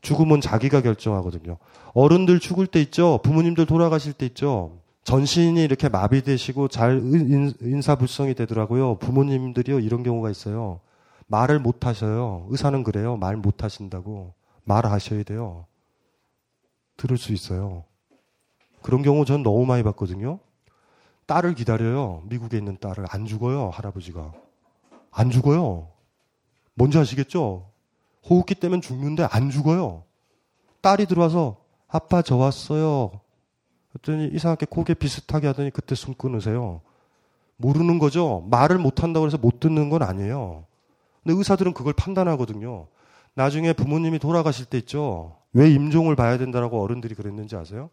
죽음은 자기가 결정하거든요. 어른들 죽을 때 있죠. 부모님들 돌아가실 때 있죠. 전신이 이렇게 마비되시고 잘 인사불성이 되더라고요. 부모님들이요 이런 경우가 있어요. 말을 못 하셔요. 의사는 그래요. 말 못 하신다고 말하셔야 돼요. 들을 수 있어요. 그런 경우 전 너무 많이 봤거든요. 딸을 기다려요. 미국에 있는 딸을 안 죽어요. 할아버지가 안 죽어요. 뭔지 아시겠죠? 호흡기 때문에 죽는데 안 죽어요. 딸이 들어와서 아빠 저 왔어요. 그랬더니 이상하게 고개 비슷하게 하더니 그때 숨 끊으세요. 모르는 거죠. 말을 못 한다고 해서 못 듣는 건 아니에요. 근데 의사들은 그걸 판단하거든요. 나중에 부모님이 돌아가실 때 있죠. 왜 임종을 봐야 된다라고 어른들이 그랬는지 아세요?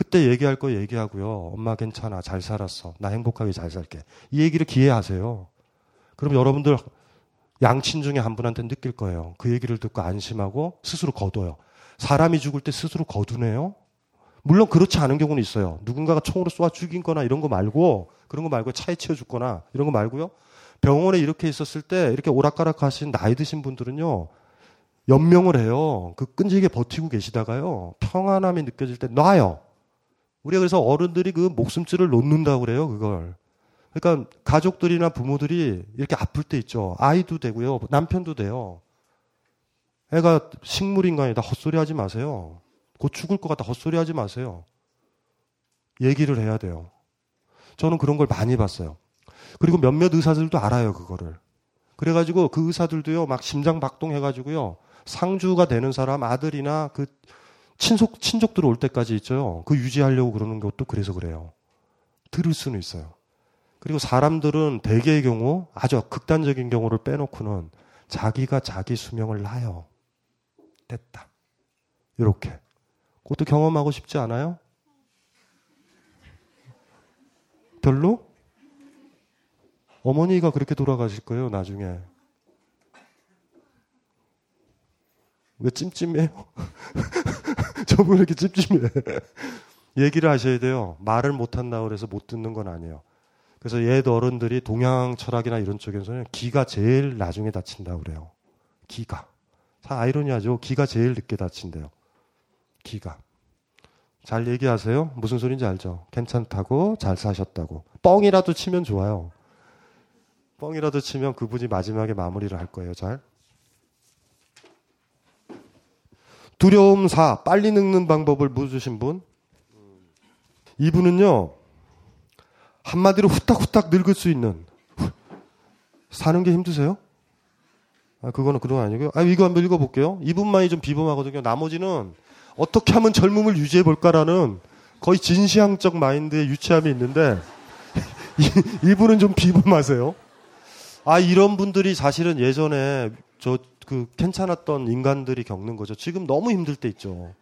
그때 얘기할 거 얘기하고요. 엄마 괜찮아. 잘 살았어. 나 행복하게 잘 살게. 이 얘기를 기회하세요. 그럼 여러분들 양친 중에 한 분한테 느낄 거예요. 그 얘기를 듣고 안심하고 스스로 거둬요. 사람이 죽을 때 스스로 거두네요? 물론 그렇지 않은 경우는 있어요. 누군가가 총으로 쏘아 죽인 거나 이런 거 말고, 그런 거 말고 차에 치여 죽거나 이런 거 말고요. 병원에 이렇게 있었을 때 이렇게 오락가락 하신 나이 드신 분들은요. 연명을 해요. 그 끈질게 버티고 계시다가요. 평안함이 느껴질 때 놔요. 우리가 그래서 어른들이 그 목숨줄을 놓는다고 그래요, 그걸. 그러니까 가족들이나 부모들이 이렇게 아플 때 있죠. 아이도 되고요. 남편도 돼요. 애가 식물인간이다. 헛소리 하지 마세요. 곧 죽을 것 같다. 헛소리 하지 마세요. 얘기를 해야 돼요. 저는 그런 걸 많이 봤어요. 그리고 몇몇 의사들도 알아요, 그거를. 그래가지고 그 의사들도요, 막 심장 박동 해가지고요, 상주가 되는 사람 아들이나 그 친속, 친족들 올 때까지 있죠. 그 유지하려고 그러는 것도 그래서 그래요. 들을 수는 있어요. 그리고 사람들은 대개의 경우, 아주 극단적인 경우를 빼놓고는 자기가 자기 수명을 나요. 됐다. 이렇게. 그것도 경험하고 싶지 않아요? 별로? 어머니가 그렇게 돌아가실 거예요, 나중에. 왜 찜찜해요? *laughs* 저분 왜 이렇게 찜찜해? 얘기를 하셔야 돼요. 말을 못한다고 그래서 못 듣는 건 아니에요. 그래서 옛 어른들이 동양 철학이나 이런 쪽에서는 기가 제일 나중에 다친다고 그래요. 기가. 다 아이러니하죠. 기가 제일 늦게 다친대요. 기가. 잘 얘기하세요. 무슨 소린지 알죠? 괜찮다고 잘 사셨다고. 뻥이라도 치면 좋아요. 뻥이라도 치면 그분이 마지막에 마무리를 할 거예요. 잘. 두려움 사 빨리 늙는 방법을 묻으신 분. 이분은요. 한마디로 후딱후딱 늙을 수 있는 사는 게 힘드세요? 아, 그거는 그런 거 아니고요. 아, 이거 한번 읽어볼게요. 이분만이 좀 비범하거든요. 나머지는 어떻게 하면 젊음을 유지해 볼까라는 거의 진시황적 마인드의 유치함이 있는데 *laughs* 이, 이분은 좀 비범하세요. 아 이런 분들이 사실은 예전에 저 그 괜찮았던 인간들이 겪는 거죠. 지금 너무 힘들 때 있죠.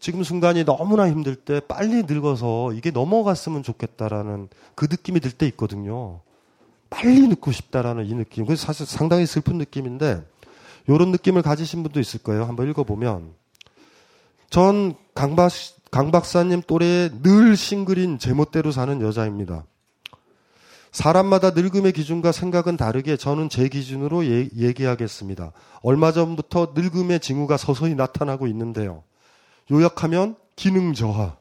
지금 순간이 너무나 힘들 때 빨리 늙어서 이게 넘어갔으면 좋겠다라는 그 느낌이 들 때 있거든요. 빨리 늙고 싶다라는 이 느낌. 그래서 사실 상당히 슬픈 느낌인데 이런 느낌을 가지신 분도 있을 거예요. 한번 읽어보면 전 강박 강 박사님 또래 늘 싱글인 제멋대로 사는 여자입니다. 사람마다 늙음의 기준과 생각은 다르게 저는 제 기준으로 예, 얘기하겠습니다. 얼마 전부터 늙음의 징후가 서서히 나타나고 있는데요. 요약하면 기능 저하,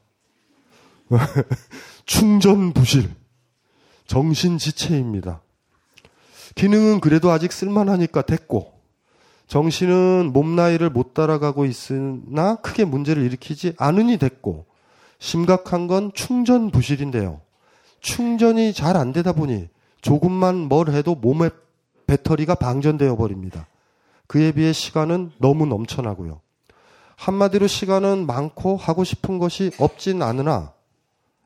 *laughs* 충전 부실, 정신 지체입니다. 기능은 그래도 아직 쓸만하니까 됐고, 정신은 몸 나이를 못 따라가고 있으나 크게 문제를 일으키지 않으니 됐고, 심각한 건 충전 부실인데요. 충전이 잘 안 되다 보니 조금만 뭘 해도 몸의 배터리가 방전되어 버립니다. 그에 비해 시간은 너무 넘쳐나고요. 한마디로 시간은 많고 하고 싶은 것이 없진 않으나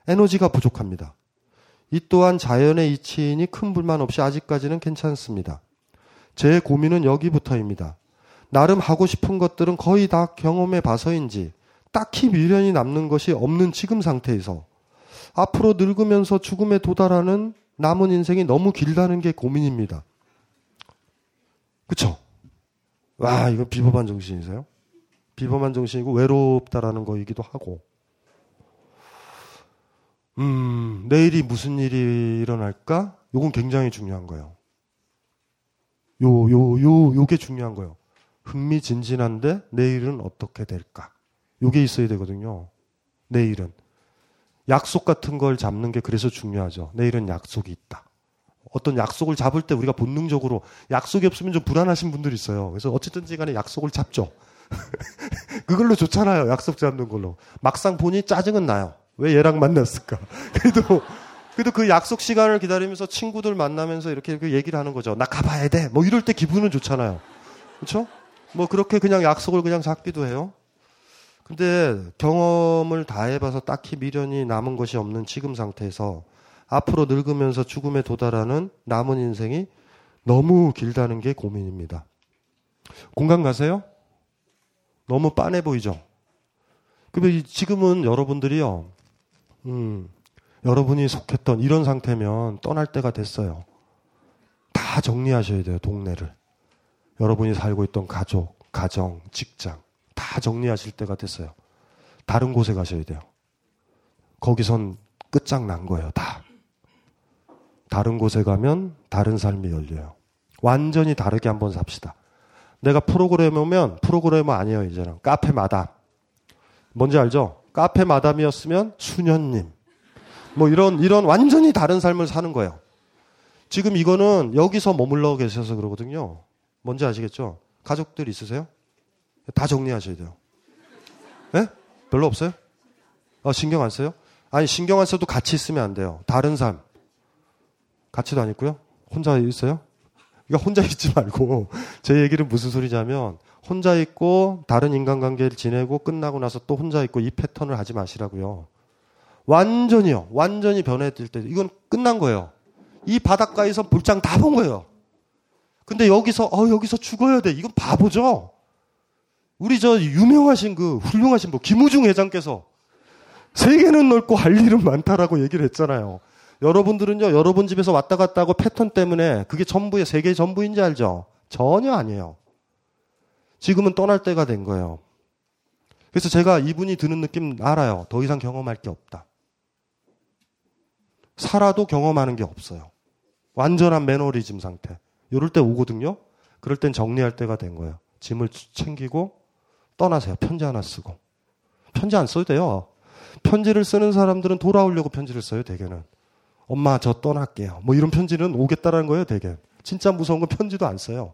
에너지가 부족합니다. 이 또한 자연의 이치이니 큰 불만 없이 아직까지는 괜찮습니다. 제 고민은 여기부터입니다. 나름 하고 싶은 것들은 거의 다 경험해 봐서인지 딱히 미련이 남는 것이 없는 지금 상태에서 앞으로 늙으면서 죽음에 도달하는 남은 인생이 너무 길다는 게 고민입니다. 그쵸? 와, 이거 비범한 정신이세요? 비범한 정신이고 외롭다라는 거이기도 하고. 음, 내일이 무슨 일이 일어날까? 요건 굉장히 중요한 거예요. 요, 요, 요, 요게 중요한 거예요. 흥미진진한데 내일은 어떻게 될까? 요게 있어야 되거든요. 내일은. 약속 같은 걸 잡는 게 그래서 중요하죠. 내일은 약속이 있다. 어떤 약속을 잡을 때 우리가 본능적으로 약속이 없으면 좀 불안하신 분들이 있어요. 그래서 어쨌든지 간에 약속을 잡죠. *laughs* 그걸로 좋잖아요. 약속 잡는 걸로. 막상 보니 짜증은 나요. 왜 얘랑 만났을까? *laughs* 그래도, 그래도 그 약속 시간을 기다리면서 친구들 만나면서 이렇게, 이렇게 얘기를 하는 거죠. 나 가봐야 돼. 뭐 이럴 때 기분은 좋잖아요. 그렇죠? 뭐 그렇게 그냥 약속을 그냥 잡기도 해요. 근데 경험을 다 해봐서 딱히 미련이 남은 것이 없는 지금 상태에서 앞으로 늙으면서 죽음에 도달하는 남은 인생이 너무 길다는 게 고민입니다. 공감 가세요? 너무 빤해 보이죠? 근데 지금은 여러분들이요, 음, 여러분이 속했던 이런 상태면 떠날 때가 됐어요. 다 정리하셔야 돼요, 동네를. 여러분이 살고 있던 가족, 가정, 직장. 다 정리하실 때가 됐어요. 다른 곳에 가셔야 돼요. 거기선 끝장난 거예요, 다. 다른 곳에 가면 다른 삶이 열려요. 완전히 다르게 한번 삽시다. 내가 프로그래머면 프로그래머 아니에요, 이제는. 카페 마담. 뭔지 알죠? 카페 마담이었으면 수녀님. 뭐 이런, 이런 완전히 다른 삶을 사는 거예요. 지금 이거는 여기서 머물러 계셔서 그러거든요. 뭔지 아시겠죠? 가족들 있으세요? 다 정리하셔야 돼요. 네? 별로 없어요? 어, 신경 안 써요? 아니, 신경 안 써도 같이 있으면 안 돼요. 다른 삶. 같이도 안 있고요. 혼자 있어요? 그러니까 혼자 *laughs* 있지 말고 제 얘기는 무슨 소리냐면 혼자 있고 다른 인간관계를 지내고 끝나고 나서 또 혼자 있고 이 패턴을 하지 마시라고요. 완전히요. 완전히 변해질 때 이건 끝난 거예요. 이 바닷가에서 볼장 다 본 거예요. 근데 여기서 어 여기서 죽어야 돼. 이건 바보죠. 우리 저 유명하신 그 훌륭하신 분 김우중 회장께서 세계는 넓고 할 일은 많다라고 얘기를 했잖아요. 여러분들은요, 여러분 집에서 왔다 갔다 하고 패턴 때문에 그게 전부의 세계 전부인지 알죠? 전혀 아니에요. 지금은 떠날 때가 된 거예요. 그래서 제가 이분이 드는 느낌 알아요. 더 이상 경험할 게 없다. 살아도 경험하는 게 없어요. 완전한 매너리즘 상태. 이럴 때 오거든요. 그럴 땐 정리할 때가 된 거예요. 짐을 챙기고 떠나세요. 편지 하나 쓰고. 편지 안 써도 돼요. 편지를 쓰는 사람들은 돌아오려고 편지를 써요, 대개는. 엄마, 저 떠날게요. 뭐 이런 편지는 오겠다라는 거예요, 대개. 진짜 무서운 건 편지도 안 써요.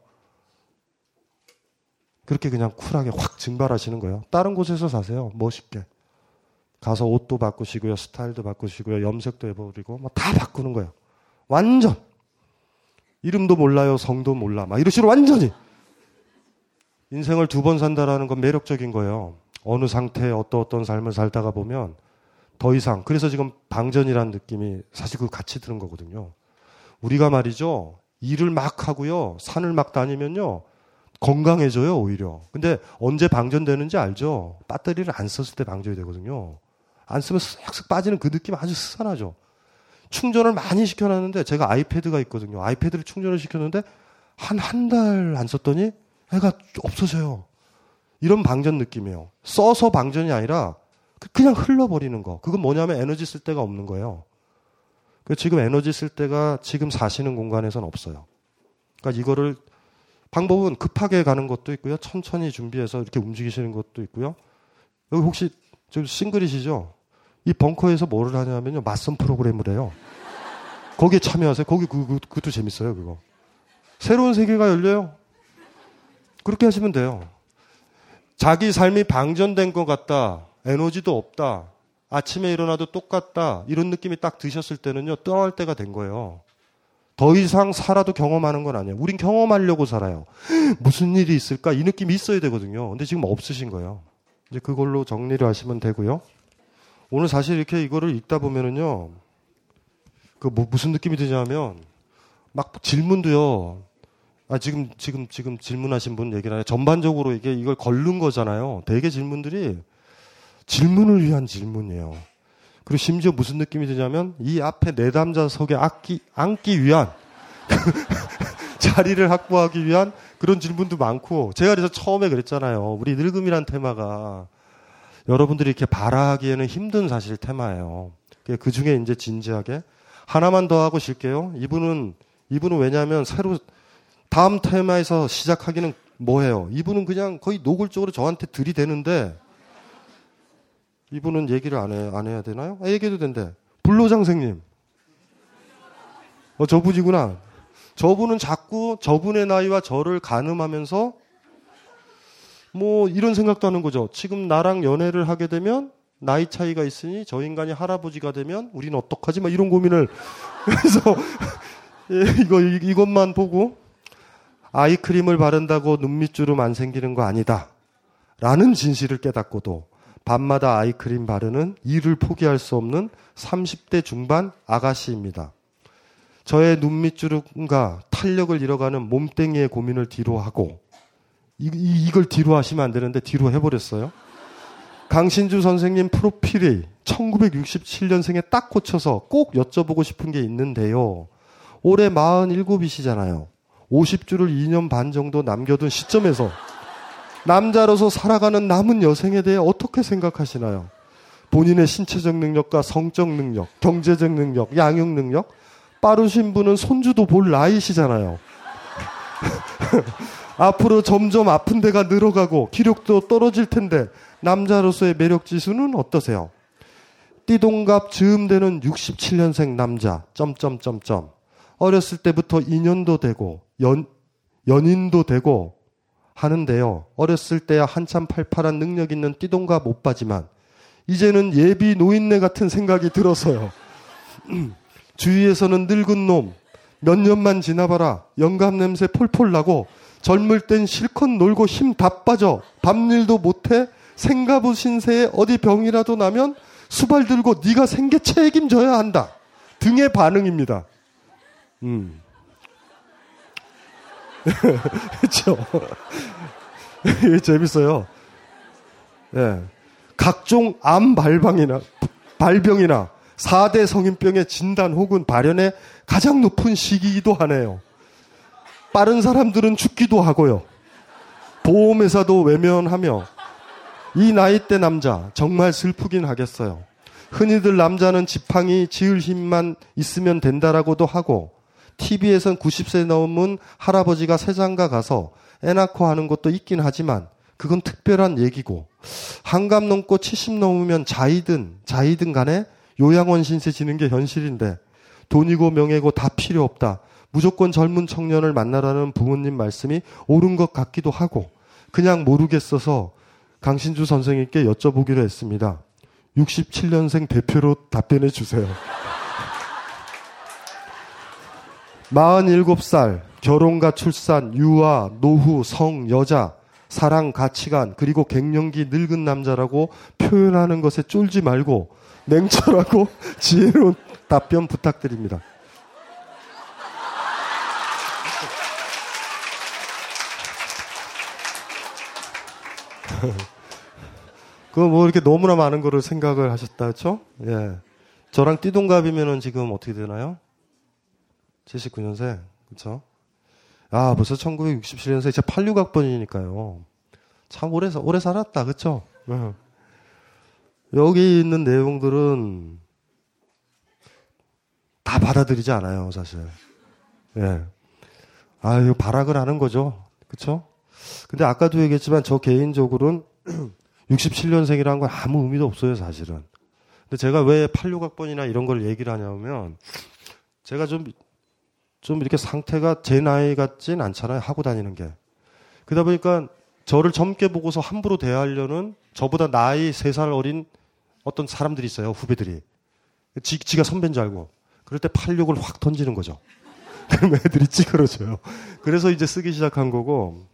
그렇게 그냥 쿨하게 확 증발하시는 거예요. 다른 곳에서 사세요. 멋있게. 가서 옷도 바꾸시고요. 스타일도 바꾸시고요. 염색도 해버리고, 뭐 다 바꾸는 거예요. 완전. 이름도 몰라요. 성도 몰라. 막 식으로 완전히. 인생을 두 번 산다라는 건 매력적인 거예요. 어느 상태에 어떤 어떤 삶을 살다가 보면 더 이상 그래서 지금 방전이라는 느낌이 사실 그 같이 드는 거거든요. 우리가 말이죠. 일을 막 하고요. 산을 막 다니면요. 건강해져요, 오히려. 근데 언제 방전되는지 알죠? 배터리를 안 썼을 때 방전이 되거든요. 안 쓰면 쓱쓱 빠지는 그 느낌 아주 스산하죠. 충전을 많이 시켜놨는데 제가 아이패드가 있거든요. 아이패드를 충전을 시켰는데 한 한 달 안 썼더니 해가 없어져요. 이런 방전 느낌이에요. 써서 방전이 아니라 그 그냥 흘러버리는 거. 그건 뭐냐면 에너지 쓸 데가 없는 거예요. 그 지금 에너지 쓸 데가 지금 사시는 공간에선 없어요. 그러니까 이거를 방법은 급하게 가는 것도 있고요. 천천히 준비해서 이렇게 움직이시는 것도 있고요. 여기 혹시 좀 싱글이시죠? 이 벙커에서 뭐를 하냐면요. 맞선 프로그램을 해요. 거기에 참여하세요. 거기 그, 그, 그것도 재밌어요. 그거. 새로운 세계가 열려요. 그렇게 하시면 돼요. 자기 삶이 방전된 것 같다. 에너지도 없다. 아침에 일어나도 똑같다. 이런 느낌이 딱 드셨을 때는요. 떠날 때가 된 거예요. 더 이상 살아도 경험하는 건 아니에요. 우린 경험하려고 살아요. *gasps* 무슨 일이 있을까? 이 느낌이 있어야 되거든요. 근데 지금 없으신 거예요. 이제 그걸로 정리를 하시면 되고요. 오늘 사실 이렇게 이거를 읽다 보면은요. 그 뭐 무슨 느낌이 드냐면 막 질문도요. 아 지금 지금 지금 질문하신 분 얘기를 하요 전반적으로 이게 이걸 걸른 거잖아요. 대개 질문들이 질문을 위한 질문이에요. 그리고 심지어 무슨 느낌이 드냐면 이 앞에 내담자석에 앉기, 앉기 위한 *laughs* 자리를 확보하기 위한 그런 질문도 많고 제가 그래서 처음에 그랬잖아요. 우리 늙음이란 테마가 여러분들이 이렇게 바라기에는 힘든 사실 테마예요. 그 중에 이제 진지하게 하나만 더 하고 쉴게요. 이분은 이분은 왜냐하면 새로 다음 테마에서 시작하기는 뭐해요? 이분은 그냥 거의 노골적으로 저한테 들이대는데 이분은 얘기를 안, 해, 안 해야 되나요? 아, 얘기해도 된대. 불로장생님. 어, 저분이구나. 저분은 자꾸 저분의 나이와 저를 가늠하면서 뭐 이런 생각도 하는 거죠. 지금 나랑 연애를 하게 되면 나이 차이가 있으니 저 인간이 할아버지가 되면 우리는 어떡하지? 막 이런 고민을 *laughs* 그래서 *laughs* 예, 이거 이것만 보고 아이크림을 바른다고 눈밑주름 안 생기는 거 아니다. 라는 진실을 깨닫고도 밤마다 아이크림 바르는 일을 포기할 수 없는 30대 중반 아가씨입니다. 저의 눈밑주름과 탄력을 잃어가는 몸뚱이의 고민을 뒤로 하고 이, 이걸 뒤로 하시면 안 되는데 뒤로 해버렸어요. 강신주 선생님 프로필이 1967년생에 딱 꽂혀서 꼭 여쭤보고 싶은 게 있는데요. 올해 47이시잖아요. 50주를 2년 반 정도 남겨둔 시점에서 남자로서 살아가는 남은 여생에 대해 어떻게 생각하시나요? 본인의 신체적 능력과 성적 능력, 경제적 능력, 양육 능력, 빠르신 분은 손주도 볼 나이시잖아요. *laughs* 앞으로 점점 아픈 데가 늘어가고 기력도 떨어질 텐데 남자로서의 매력 지수는 어떠세요? 띠동갑 즈음 되는 67년생 남자, 점점점점. 어렸을 때부터 인연도 되고, 연, 연인도 되고 하는데요. 어렸을 때야 한참 팔팔한 능력 있는 띠동갑 오빠지만 이제는 예비 노인네 같은 생각이 들어서요. *clears throat* 주위에서는 늙은 놈, 몇 년만 지나봐라. 영감 냄새 폴폴 나고 젊을 땐 실컷 놀고 힘 다 빠져. 밤일도 못해. 생가부 신세에 어디 병이라도 나면 수발 들고 네가 생계 책임져야 한다. 등의 반응입니다. 음. *laughs* 그렇죠. *laughs* 재밌어요. 예. 네. 각종 암 발방이나 발병이나 4대 성인병의 진단 혹은 발현의 가장 높은 시기이기도 하네요. 빠른 사람들은 죽기도 하고요. 보험회사도 외면하며 이 나이대 남자 정말 슬프긴 하겠어요. 흔히들 남자는 지팡이 지을 힘만 있으면 된다라고도 하고 TV에선 90세 넘은 할아버지가 세장가 가서 애 낳고 하는 것도 있긴 하지만 그건 특별한 얘기고 한감 넘고 70 넘으면 자이든 자이든 간에 요양원 신세 지는 게 현실인데 돈이고 명예고 다 필요 없다. 무조건 젊은 청년을 만나라는 부모님 말씀이 옳은 것 같기도 하고 그냥 모르겠어서 강신주 선생님께 여쭤보기로 했습니다. 67년생 대표로 답변해 주세요. 47살, 결혼과 출산, 유아, 노후, 성, 여자, 사랑, 가치관, 그리고 갱년기 늙은 남자라고 표현하는 것에 쫄지 말고 냉철하고 *laughs* 지혜로운 답변 부탁드립니다. *laughs* 그뭐 이렇게 너무나 많은 거를 생각을 하셨다, 그죠? 예. 저랑 띠동갑이면은 지금 어떻게 되나요? 79년생, 그쵸? 아, 벌써 1967년생, 제 86학번이니까요. 참 오래, 오래 살았다, 그쵸? 예. 여기 있는 내용들은 다 받아들이지 않아요, 사실. 예. 아, 이거 발악을 하는 거죠. 그쵸? 근데 아까도 얘기했지만 저 개인적으로는 *clears throat* 67년생이라는 건 아무 의미도 없어요, 사실은. 근데 제가 왜 86학번이나 이런 걸 얘기를 하냐면 제가 좀, 좀 이렇게 상태가 제 나이 같진 않잖아요, 하고 다니는 게. 그러다 보니까 저를 젊게 보고서 함부로 대하려는 저보다 나이 3살 어린 어떤 사람들이 있어요, 후배들이. 지, 지가 선배인 줄 알고. 그럴 때 86을 확 던지는 거죠. *laughs* 그럼 애들이 찌그러져요. 그래서 이제 쓰기 시작한 거고,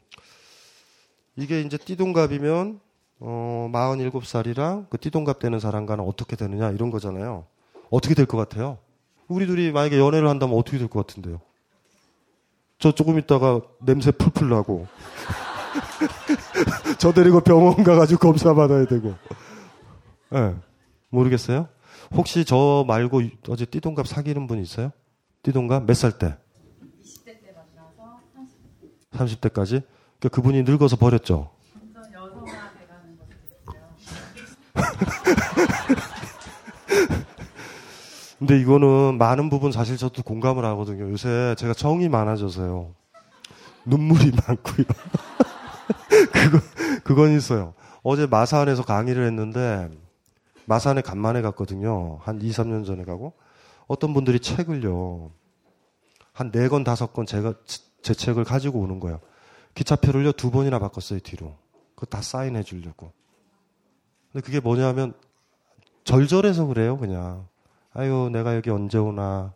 이게 이제 띠동갑이면 어, 47살이랑 그 띠동갑 되는 사람과는 어떻게 되느냐 이런 거잖아요. 어떻게 될 것 같아요? 우리 둘이 만약에 연애를 한다면 어떻게 될 것 같은데요? 저 조금 있다가 냄새 풀풀 나고 *laughs* 저 데리고 병원 가가지고 검사 받아야 되고 예 네. 모르겠어요? 혹시 저 말고 어제 띠동갑 사귀는 분 있어요? 띠동갑 몇 살 때? 20대 때 만나서 30대. 30대까지? 그러니까 그분이 늙어서 버렸죠. *laughs* 근데 이거는 많은 부분 사실 저도 공감을 하거든요. 요새 제가 정이 많아져서요. 눈물이 *laughs* 많고요. 그거, 그건 있어요. 어제 마산에서 강의를 했는데, 마산에 간만에 갔거든요. 한 2, 3년 전에 가고. 어떤 분들이 책을요. 한 4권, 5권 제가, 제 책을 가지고 오는 거예요. 기차표를요, 두 번이나 바꿨어요, 뒤로. 그거 다 사인해 주려고. 근데 그게 뭐냐면, 절절해서 그래요, 그냥. 아유, 내가 여기 언제 오나.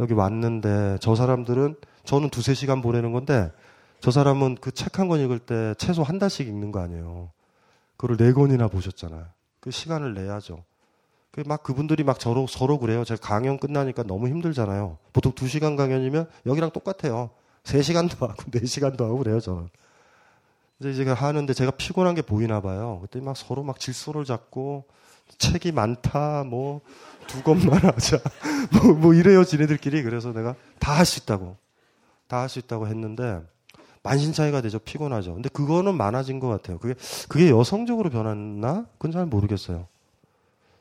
여기 왔는데, 저 사람들은, 저는 두세 시간 보내는 건데, 저 사람은 그 책 한 권 읽을 때 최소 한 달씩 읽는 거 아니에요. 그걸 네 권이나 보셨잖아요. 그 시간을 내야죠. 그막 그분들이 막 서로, 서로 그래요. 제가 강연 끝나니까 너무 힘들잖아요. 보통 두 시간 강연이면 여기랑 똑같아요. 세 시간도 하고 네 시간도 하고 그래요, 저는. 이제 제가 하는데 제가 피곤한 게 보이나 봐요. 그때 막 서로 막 질소를 잡고 책이 많다, 뭐, 두 것만 하자. *laughs* 뭐, 뭐 이래요, 지네들끼리. 그래서 내가 다 할 수 있다고. 다 할 수 있다고 했는데, 만신차이가 되죠. 피곤하죠. 근데 그거는 많아진 것 같아요. 그게, 그게 여성적으로 변했나? 그건 잘 모르겠어요.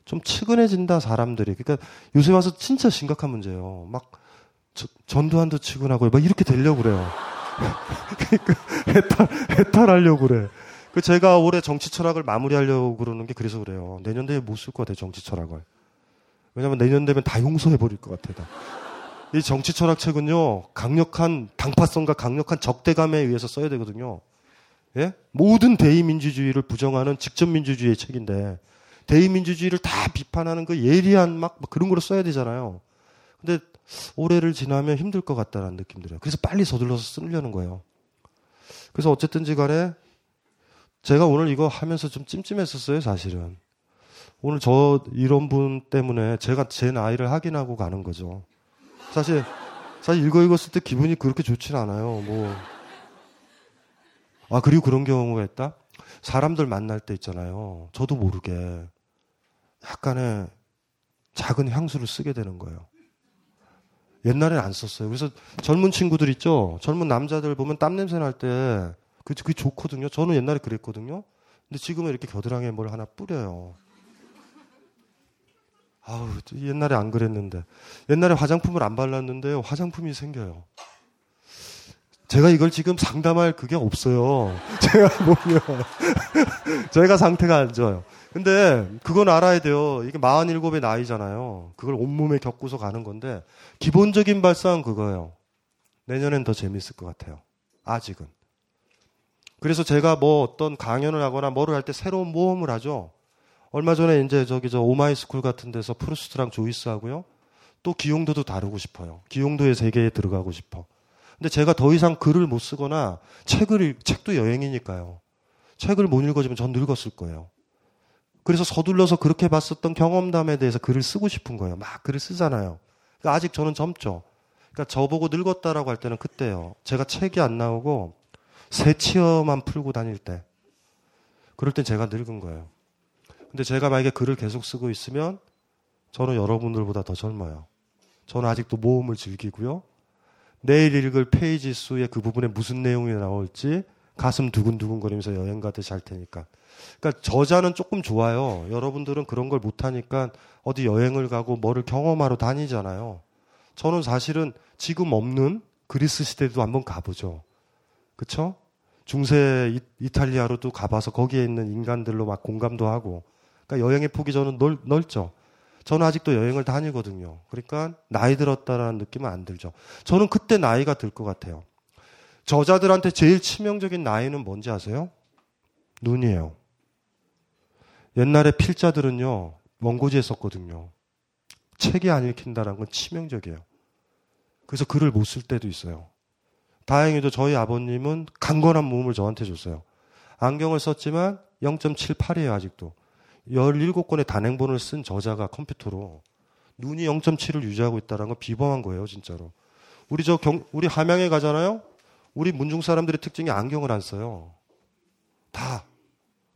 좀 측은해진다, 사람들이. 그러니까 요새 와서 진짜 심각한 문제예요. 막, 저, 전두환도 측은하고, 막 이렇게 되려고 그래요. *laughs* 그러니까 해탈, 해탈하려고 그래. 그 제가 올해 정치 철학을 마무리하려고 그러는 게 그래서 그래요. 내년 되면 못 쓸 것 같아요, 정치 철학을. 왜냐면 내년 되면 다 용서해버릴 것 같아요. 이 정치 철학 책은요, 강력한 당파성과 강력한 적대감에 의해서 써야 되거든요. 예? 모든 대의민주주의를 부정하는 직접민주주의의 책인데, 대의민주주의를 다 비판하는 그 예리한 막, 막 그런 거로 써야 되잖아요. 근데 올해를 지나면 힘들 것 같다는 느낌 들어요. 그래서 빨리 서둘러서 쓰려는 거예요. 그래서 어쨌든지 간에 제가 오늘 이거 하면서 좀 찜찜했었어요, 사실은. 오늘 저 이런 분 때문에 제가 제 나이를 확인하고 가는 거죠. 사실 사실 읽어 읽었을 때 기분이 그렇게 좋진 않아요. 뭐. 아, 그리고 그런 경우가 있다? 사람들 만날 때 있잖아요. 저도 모르게 약간의 작은 향수를 쓰게 되는 거예요. 옛날엔 안 썼어요. 그래서 젊은 친구들 있죠? 젊은 남자들 보면 땀 냄새 날 때, 그게, 좋거든요. 저는 옛날에 그랬거든요. 근데 지금은 이렇게 겨드랑이에 뭘 하나 뿌려요. 아우, 옛날에 안 그랬는데. 옛날에 화장품을 안 발랐는데 화장품이 생겨요. 제가 이걸 지금 상담할 그게 없어요. *laughs* 제가 보면. *laughs* 제가 상태가 안 좋아요. 근데 그건 알아야 돼요. 이게 47의 나이잖아요. 그걸 온몸에 겪고서 가는 건데 기본적인 발상은 그거예요. 내년엔 더 재밌을 것 같아요. 아직은. 그래서 제가 뭐 어떤 강연을 하거나 뭐를 할 때 새로운 모험을 하죠. 얼마 전에 이제 저기 저 오마이스쿨 같은 데서 프루스트랑 조이스 하고요. 또 기형도도 다루고 싶어요. 기형도의 세계에 들어가고 싶어. 근데 제가 더 이상 글을 못 쓰거나 책을 책도 여행이니까요. 책을 못 읽어주면 전 늙었을 거예요. 그래서 서둘러서 그렇게 봤었던 경험담에 대해서 글을 쓰고 싶은 거예요. 막 글을 쓰잖아요. 그러니까 아직 저는 젊죠. 그러니까 저보고 늙었다라고 할 때는 그때요. 제가 책이 안 나오고 새 치어만 풀고 다닐 때. 그럴 땐 제가 늙은 거예요. 근데 제가 만약에 글을 계속 쓰고 있으면 저는 여러분들보다 더 젊어요. 저는 아직도 모험을 즐기고요. 내일 읽을 페이지 수의 그 부분에 무슨 내용이 나올지 가슴 두근두근거리면서 여행 가듯이 할 테니까. 그러니까 저자는 조금 좋아요. 여러분들은 그런 걸 못하니까 어디 여행을 가고 뭐를 경험하러 다니잖아요. 저는 사실은 지금 없는 그리스 시대도 한번 가보죠. 그쵸? 중세 이 탈리아로도 가봐서 거기에 있는 인간들로 막 공감도 하고. 그러니까 여행의 폭이 저는 넓, 넓죠. 저는 아직도 여행을 다니거든요. 그러니까 나이 들었다라는 느낌은 안 들죠. 저는 그때 나이가 들 것 같아요. 저자들한테 제일 치명적인 나이는 뭔지 아세요? 눈이에요. 옛날에 필자들은요, 원고지에 썼거든요. 책이 안 읽힌다는 건 치명적이에요. 그래서 글을 못 쓸 때도 있어요. 다행히도 저희 아버님은 강건한 몸을 저한테 줬어요. 안경을 썼지만 0.78이에요, 아직도. 17권의 단행본을 쓴 저자가 컴퓨터로 눈이 0.7을 유지하고 있다는 건 비범한 거예요, 진짜로. 우리 저 경, 우리 함양에 가잖아요? 우리 문중 사람들의 특징이 안경을 안 써요. 다.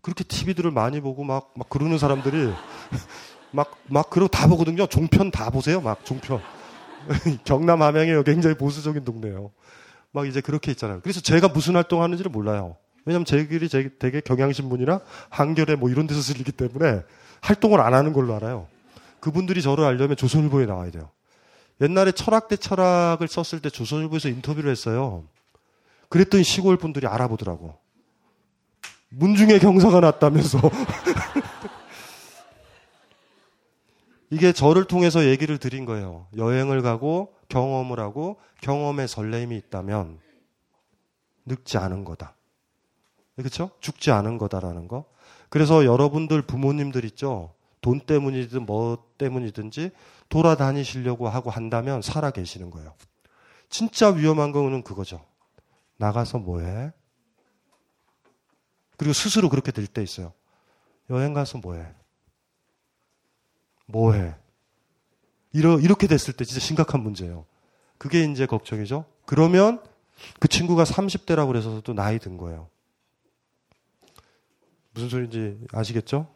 그렇게 TV들을 많이 보고 막, 막 그러는 사람들이 *laughs* 막, 막 그러고 다 보거든요. 종편 다 보세요. 막 종편. *laughs* 경남 함양에 굉장히 보수적인 동네예요. 막 이제 그렇게 있잖아요. 그래서 제가 무슨 활동 하는지를 몰라요. 왜냐면 제 길이 되게 경향신문이나 한겨레 뭐 이런 데서 쓸리기 때문에 활동을 안 하는 걸로 알아요. 그분들이 저를 알려면 조선일보에 나와야 돼요. 옛날에 철학 대 철학을 썼을 때 조선일보에서 인터뷰를 했어요. 그랬더니 시골 분들이 알아보더라고. 문중에 경사가 났다면서. *laughs* 이게 저를 통해서 얘기를 드린 거예요. 여행을 가고 경험을 하고 경험의 설렘이 있다면 늙지 않은 거다. 그렇죠? 죽지 않은 거다라는 거. 그래서 여러분들 부모님들 있죠. 돈 때문이든 뭐 때문이든지 돌아다니시려고 하고 한다면 살아 계시는 거예요. 진짜 위험한 거는 그거죠. 나가서 뭐 해? 그리고 스스로 그렇게 될 때 있어요. 여행 가서 뭐 해? 뭐해? 이러, 이렇게 됐을 때 진짜 심각한 문제예요. 그게 이제 걱정이죠. 그러면 그 친구가 30대라고 그래서도 나이 든 거예요. 무슨 소리인지 아시겠죠?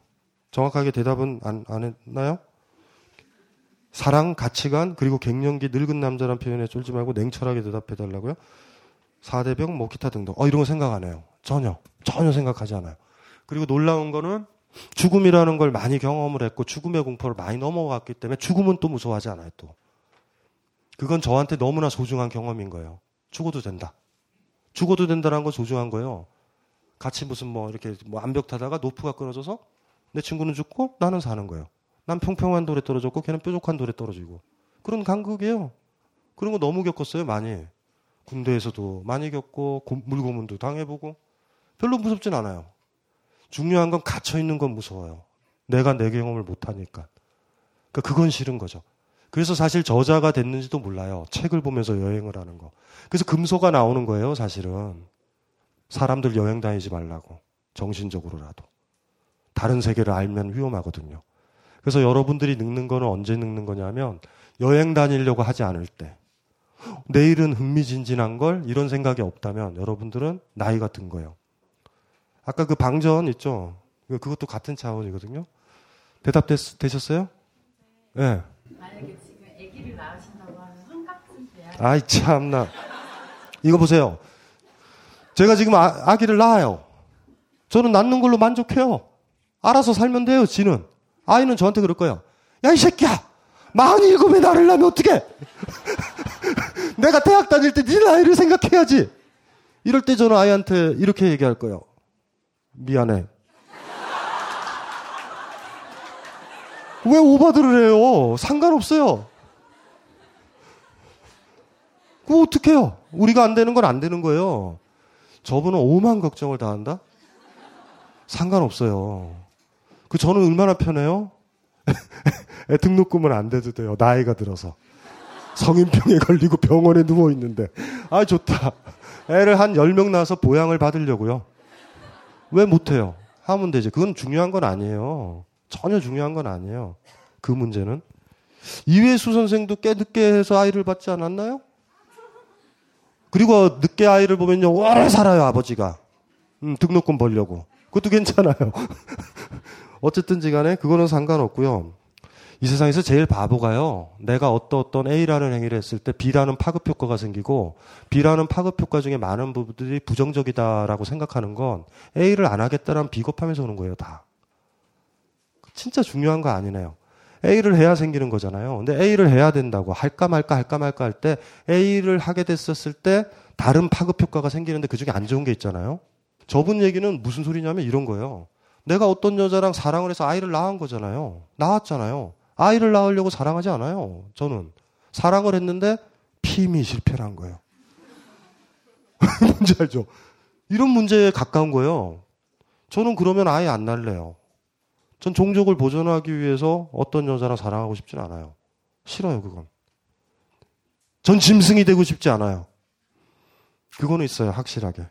정확하게 대답은 안, 안 했나요? 사랑, 가치관, 그리고 갱년기 늙은 남자란 표현에 쫄지 말고 냉철하게 대답해 달라고요. 4대병, 뭐 기타 등등. 어, 이런 거 생각 안 해요. 전혀. 전혀 생각하지 않아요. 그리고 놀라운 거는 죽음이라는 걸 많이 경험을 했고 죽음의 공포를 많이 넘어갔기 때문에 죽음은 또 무서워하지 않아요, 또. 그건 저한테 너무나 소중한 경험인 거예요. 죽어도 된다. 죽어도 된다는 건 소중한 거예요. 같이 무슨 뭐 이렇게 뭐 암벽 타다가 노프가 끊어져서 내 친구는 죽고 나는 사는 거예요. 난 평평한 돌에 떨어졌고 걔는 뾰족한 돌에 떨어지고. 그런 간극이에요. 그런 거 너무 겪었어요, 많이. 군대에서도 많이 겪고 물고문도 당해보고 별로 무섭진 않아요. 중요한 건 갇혀 있는 건 무서워요. 내가 내 경험을 못 하니까. 그러니까 그건 싫은 거죠. 그래서 사실 저자가 됐는지도 몰라요. 책을 보면서 여행을 하는 거. 그래서 금소가 나오는 거예요, 사실은. 사람들 여행 다니지 말라고. 정신적으로라도. 다른 세계를 알면 위험하거든요. 그래서 여러분들이 늙는 거는 언제 늙는 거냐면 여행 다니려고 하지 않을 때. 내일은 흥미진진한 걸 이런 생각이 없다면 여러분들은 나이가 든 거예요. 아까 그 방전 있죠? 그것도 같은 차원이거든요. 대답 됐, 되셨어요? 예. 네. 만약에 지금 아기를 낳으신다고 하면 환갑쯤 돼야 아이 참나. 이거 보세요. 제가 지금 아, 아기를 낳아요. 저는 낳는 걸로 만족해요. 알아서 살면 돼요, 지는. 아이는 저한테 그럴 거예요. 야, 이 새끼야! 마흔 일곱에 나를 낳으면 어떡해! *laughs* 내가 대학 다닐 때 네 나이를 생각해야지! 이럴 때 저는 아이한테 이렇게 얘기할 거예요. 미안해. 왜 오바들을 해요? 상관없어요. 그거 어떡해요? 우리가 안 되는 건 안 되는 거예요. 저분은 오만 걱정을 다 한다? 상관없어요. 그 저는 얼마나 편해요? 애 *laughs* 등록금은 안 돼도 돼요. 나이가 들어서. 성인병에 걸리고 병원에 누워 있는데. 아, 좋다. 애를 한 10명 낳아서 보양을 받으려고요. 왜 못해요? 하면 되지. 그건 중요한 건 아니에요. 전혀 중요한 건 아니에요. 그 문제는. 이회수 선생도 꽤 늦게 해서 아이를 받지 않았나요? 그리고 늦게 아이를 보면요, 오래 살아요, 아버지가. 음, 등록금 벌려고. 그것도 괜찮아요. *laughs* 어쨌든지 간에 그거는 상관없고요. 이 세상에서 제일 바보가요. 내가 어떤 어떤 A라는 행위를 했을 때 B라는 파급 효과가 생기고 B라는 파급 효과 중에 많은 부분들이 부정적이다라고 생각하는 건 A를 안 하겠다라는 비겁함에서 오는 거예요, 다. 진짜 중요한 거 아니네요. A를 해야 생기는 거잖아요. 근데 A를 해야 된다고 할까 말까 할까 말까 할 때 A를 하게 됐었을 때 다른 파급 효과가 생기는데 그 중에 안 좋은 게 있잖아요. 저분 얘기는 무슨 소리냐면 이런 거예요. 내가 어떤 여자랑 사랑을 해서 아이를 낳은 거잖아요. 낳았잖아요. 아이를 낳으려고 사랑하지 않아요. 저는 사랑을 했는데 피임이 실패를 한 거예요. *laughs* 뭔지 알죠? 이런 문제에 가까운 거예요. 저는 그러면 아예 안 날래요. 전 종족을 보존하기 위해서 어떤 여자랑 사랑하고 싶진 않아요. 싫어요, 그건. 전 짐승이 되고 싶지 않아요. 그거는 있어요, 확실하게.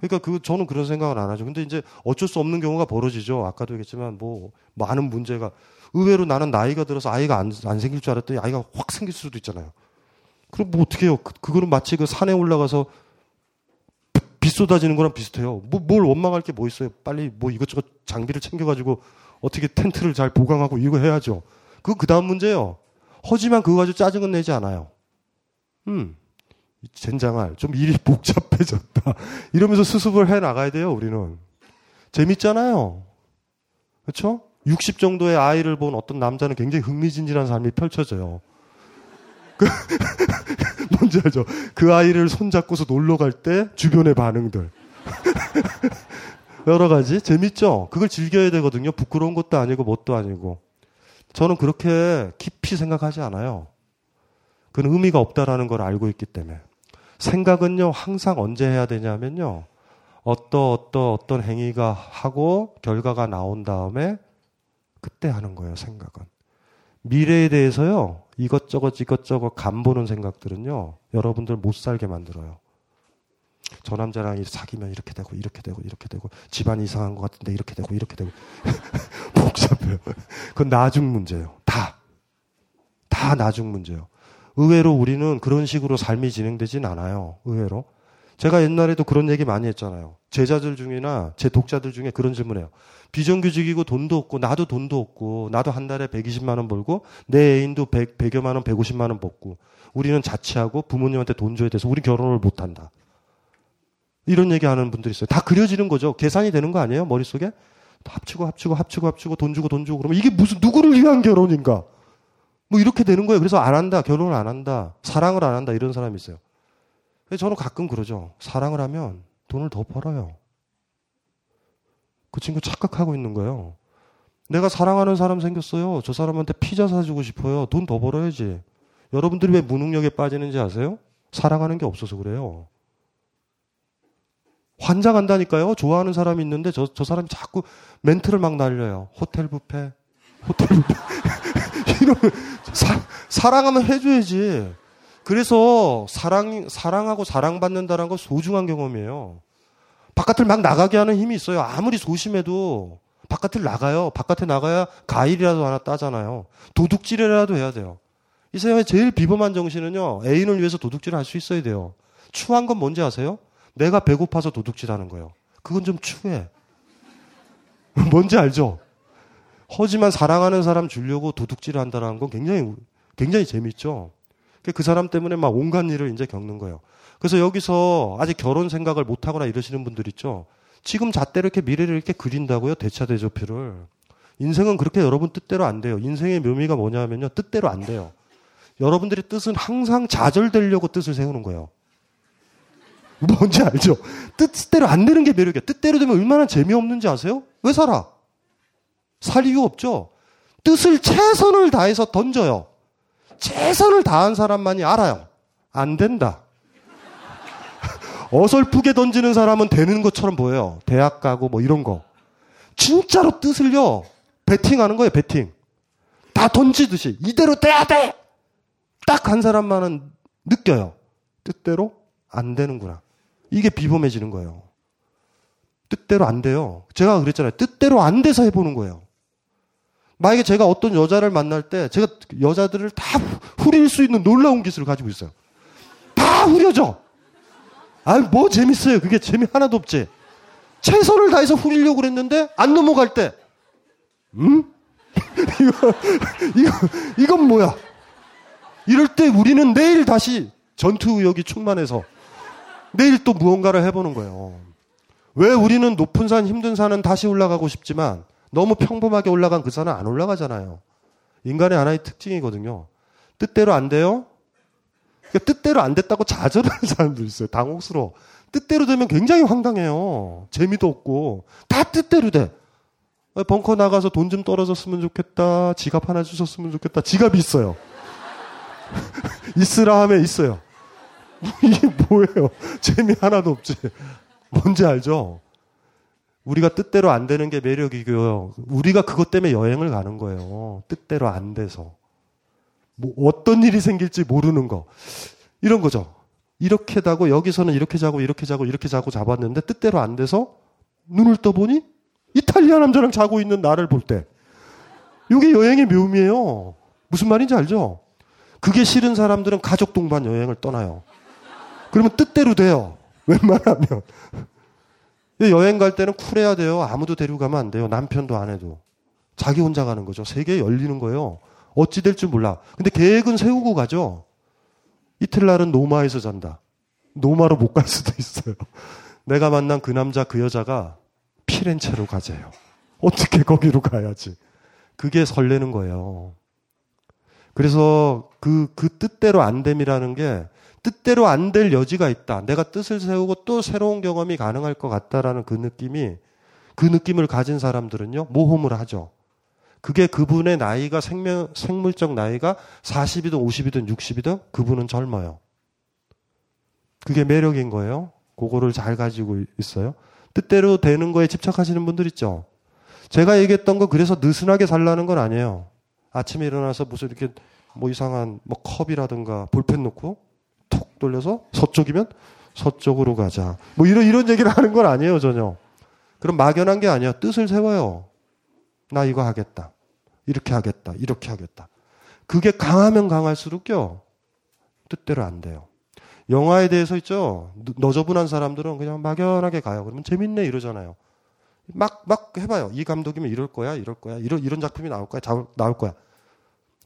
그러니까 그 저는 그런 생각을 안 하죠. 근데 이제 어쩔 수 없는 경우가 벌어지죠. 아까도 얘기했지만 뭐 많은 문제가 의외로 나는 나이가 들어서 아이가 안, 안 생길 줄 알았더니 아이가 확 생길 수도 있잖아요. 그럼 뭐 어떻게 해요? 그, 그거는 마치 그 산에 올라가서 비 쏟아지는 거랑 비슷해요. 뭐, 뭘 원망할 게 뭐 있어요? 빨리 뭐 이것저것 장비를 챙겨가지고 어떻게 텐트를 잘 보강하고 이거 해야죠. 그거 그 다음 문제예요. 하지만 그거 가지고 짜증은 내지 않아요. 음. 젠장할. 좀 일이 *laughs* 복잡해졌다. 이러면서 수습을 해 나가야 돼요, 우리는. 재밌잖아요. 그렇죠? 60 정도의 아이를 본 어떤 남자는 굉장히 흥미진진한 삶이 펼쳐져요. 그 *laughs* 뭔지 알죠? 그 아이를 손잡고서 놀러 갈 때 주변의 반응들. *laughs* 여러 가지 재밌죠? 그걸 즐겨야 되거든요. 부끄러운 것도 아니고 뭣도 아니고. 저는 그렇게 깊이 생각하지 않아요. 그건 의미가 없다라는 걸 알고 있기 때문에. 생각은요, 항상 언제 해야 되냐면요. 어떤, 어떤, 어떤 행위가 하고 결과가 나온 다음에 그때 하는 거예요, 생각은. 미래에 대해서요, 이것저것 이것저것 간 보는 생각들은요, 여러분들 못 살게 만들어요. 저 남자랑 사귀면 이렇게 되고, 이렇게 되고, 이렇게 되고, 집안이 이상한 것 같은데 이렇게 되고, 이렇게 되고. *laughs* 복잡해요. 그건 나중 문제예요. 다. 다 나중 문제예요. 의외로 우리는 그런 식으로 삶이 진행되진 않아요. 의외로. 제가 옛날에도 그런 얘기 많이 했잖아요. 제자들 중이나 제 독자들 중에 그런 질문해요. 비정규직이고 돈도 없고 나도 돈도 없고 나도 한 달에 120만 원 벌고 내 애인도 100, 100여만 원, 150만 원 벌고 우리는 자취하고 부모님한테 돈 줘야 돼서 우리 결혼을 못 한다. 이런 얘기 하는 분들이 있어요. 다 그려지는 거죠. 계산이 되는 거 아니에요? 머릿속에? 합치고 합치고 합치고 합치고 돈 주고 돈 주고 그러면 이게 무슨 누구를 위한 결혼인가? 뭐 이렇게 되는 거예요. 그래서 안 한다. 결혼을 안 한다. 사랑을 안 한다. 이런 사람이 있어요. 저는 가끔 그러죠. 사랑을 하면 돈을 더 벌어요. 그 친구 착각하고 있는 거예요. 내가 사랑하는 사람 생겼어요. 저 사람한테 피자 사주고 싶어요. 돈 더 벌어야지. 여러분들이 왜 무능력에 빠지는지 아세요? 사랑하는 게 없어서 그래요. 환장한다니까요. 좋아하는 사람이 있는데 저, 저 사람이 자꾸 멘트를 막 날려요. 호텔 뷔페, 호텔 뷔페. *laughs* 이런, 사, 사랑하면 해줘야지. 그래서 사랑, 사랑하고 사랑받는다는 건 소중한 경험이에요. 바깥을 막 나가게 하는 힘이 있어요. 아무리 소심해도 바깥을 나가요. 바깥에 나가야 가일이라도 하나 따잖아요. 도둑질이라도 해야 돼요. 이 세상에 제일 비범한 정신은요, 애인을 위해서 도둑질을 할 수 있어야 돼요. 추한 건 뭔지 아세요? 내가 배고파서 도둑질 하는 거예요. 그건 좀 추해. *laughs* 뭔지 알죠? 하지만 사랑하는 사람 주려고 도둑질을 한다는 건 굉장히, 굉장히 재밌죠? 그 사람 때문에 막 온갖 일을 이제 겪는 거예요. 그래서 여기서 아직 결혼 생각을 못 하거나 이러시는 분들 있죠? 지금 잣대로 이렇게 미래를 이렇게 그린다고요? 대차대조표를. 인생은 그렇게 여러분 뜻대로 안 돼요. 인생의 묘미가 뭐냐면요. 뜻대로 안 돼요. 여러분들의 뜻은 항상 좌절되려고 뜻을 세우는 거예요. 뭔지 알죠? 뜻대로 안 되는 게 매력이야. 뜻대로 되면 얼마나 재미없는지 아세요? 왜 살아? 살 이유 없죠? 뜻을 최선을 다해서 던져요. 최선을 다한 사람만이 알아요. 안 된다. *laughs* 어설프게 던지는 사람은 되는 것처럼 보여요. 대학 가고 뭐 이런 거. 진짜로 뜻을요. 베팅하는 거예요, 베팅. 다 던지듯이. 이대로 돼야 돼! 딱 한 사람만은 느껴요. 뜻대로 안 되는구나. 이게 비범해지는 거예요. 뜻대로 안 돼요. 제가 그랬잖아요. 뜻대로 안 돼서 해보는 거예요. 만약에 제가 어떤 여자를 만날 때 제가 여자들을 다 후릴 수 있는 놀라운 기술을 가지고 있어요. 다 후려져. 아유, 뭐 재밌어요. 그게 재미 하나도 없지. 최선을 다해서 후리려고 그랬는데 안 넘어갈 때, 음? *laughs* 이거, 이거, 이건 뭐야? 이럴 때 우리는 내일 다시 전투 의욕이 충만해서 내일 또 무언가를 해보는 거예요. 왜 우리는 높은 산, 힘든 산은 다시 올라가고 싶지만 너무 평범하게 올라간 그 산은 안 올라가잖아요. 인간의 하나의 특징이거든요. 뜻대로 안 돼요? 그러니까 뜻대로 안 됐다고 좌절하는 *laughs* 사람도 있어요. 당혹스러워. 뜻대로 되면 굉장히 황당해요. 재미도 없고. 다 뜻대로 돼. 벙커 나가서 돈 좀 떨어졌으면 좋겠다. 지갑 하나 주셨으면 좋겠다. 지갑이 있어요. *laughs* 있으라 하면 있어요. *laughs* 이게 뭐예요? 재미 하나도 없지. 뭔지 알죠? 우리가 뜻대로 안 되는 게 매력이고요. 우리가 그것 때문에 여행을 가는 거예요. 뜻대로 안 돼서. 뭐 어떤 일이 생길지 모르는 거. 이런 거죠. 이렇게 자고 여기서는 이렇게 자고 이렇게 자고 이렇게 자고 잡았는데 뜻대로 안 돼서 눈을 떠보니 이탈리아 남자랑 자고 있는 나를 볼 때. 이게 여행의 묘미예요. 무슨 말인지 알죠? 그게 싫은 사람들은 가족 동반 여행을 떠나요. 그러면 뜻대로 돼요. 웬만하면. 여행 갈 때는 쿨해야 돼요. 아무도 데리고 가면 안 돼요. 남편도 안 해도. 자기 혼자 가는 거죠. 세계 열리는 거예요. 어찌 될 줄 몰라. 근데 계획은 세우고 가죠. 이틀날은 노마에서 잔다. 노마로 못 갈 수도 있어요. *laughs* 내가 만난 그 남자, 그 여자가 피렌체로 가재요. 어떻게 거기로 가야지. 그게 설레는 거예요. 그래서 그, 그 뜻대로 안 됨이라는 게 뜻대로 안 될 여지가 있다. 내가 뜻을 세우고 또 새로운 경험이 가능할 것 같다라는 그 느낌이 그 느낌을 가진 사람들은요, 모험을 하죠. 그게 그분의 나이가 생명, 생물적 나이가 40이든 50이든 60이든 그분은 젊어요. 그게 매력인 거예요. 그거를 잘 가지고 있어요. 뜻대로 되는 거에 집착하시는 분들 있죠. 제가 얘기했던 거 그래서 느슨하게 살라는 건 아니에요. 아침에 일어나서 무슨 이렇게 뭐 이상한 뭐 컵이라든가 볼펜 놓고 톡 돌려서 서쪽이면 서쪽으로 가자. 뭐 이런 이런 얘기를 하는 건 아니에요, 전혀. 그럼 막연한 게 아니야. 뜻을 세워요. 나 이거 하겠다. 이렇게 하겠다. 이렇게 하겠다. 그게 강하면 강할수록요. 뜻대로 안 돼요. 영화에 대해서 있죠. 너저분한 사람들은 그냥 막연하게 가요. 그러면 재밌네 이러잖아요. 막, 막 해봐요. 이 감독이면 이럴 거야, 이럴 거야. 이런, 이런 작품이 나올 거야, 자, 나올 거야.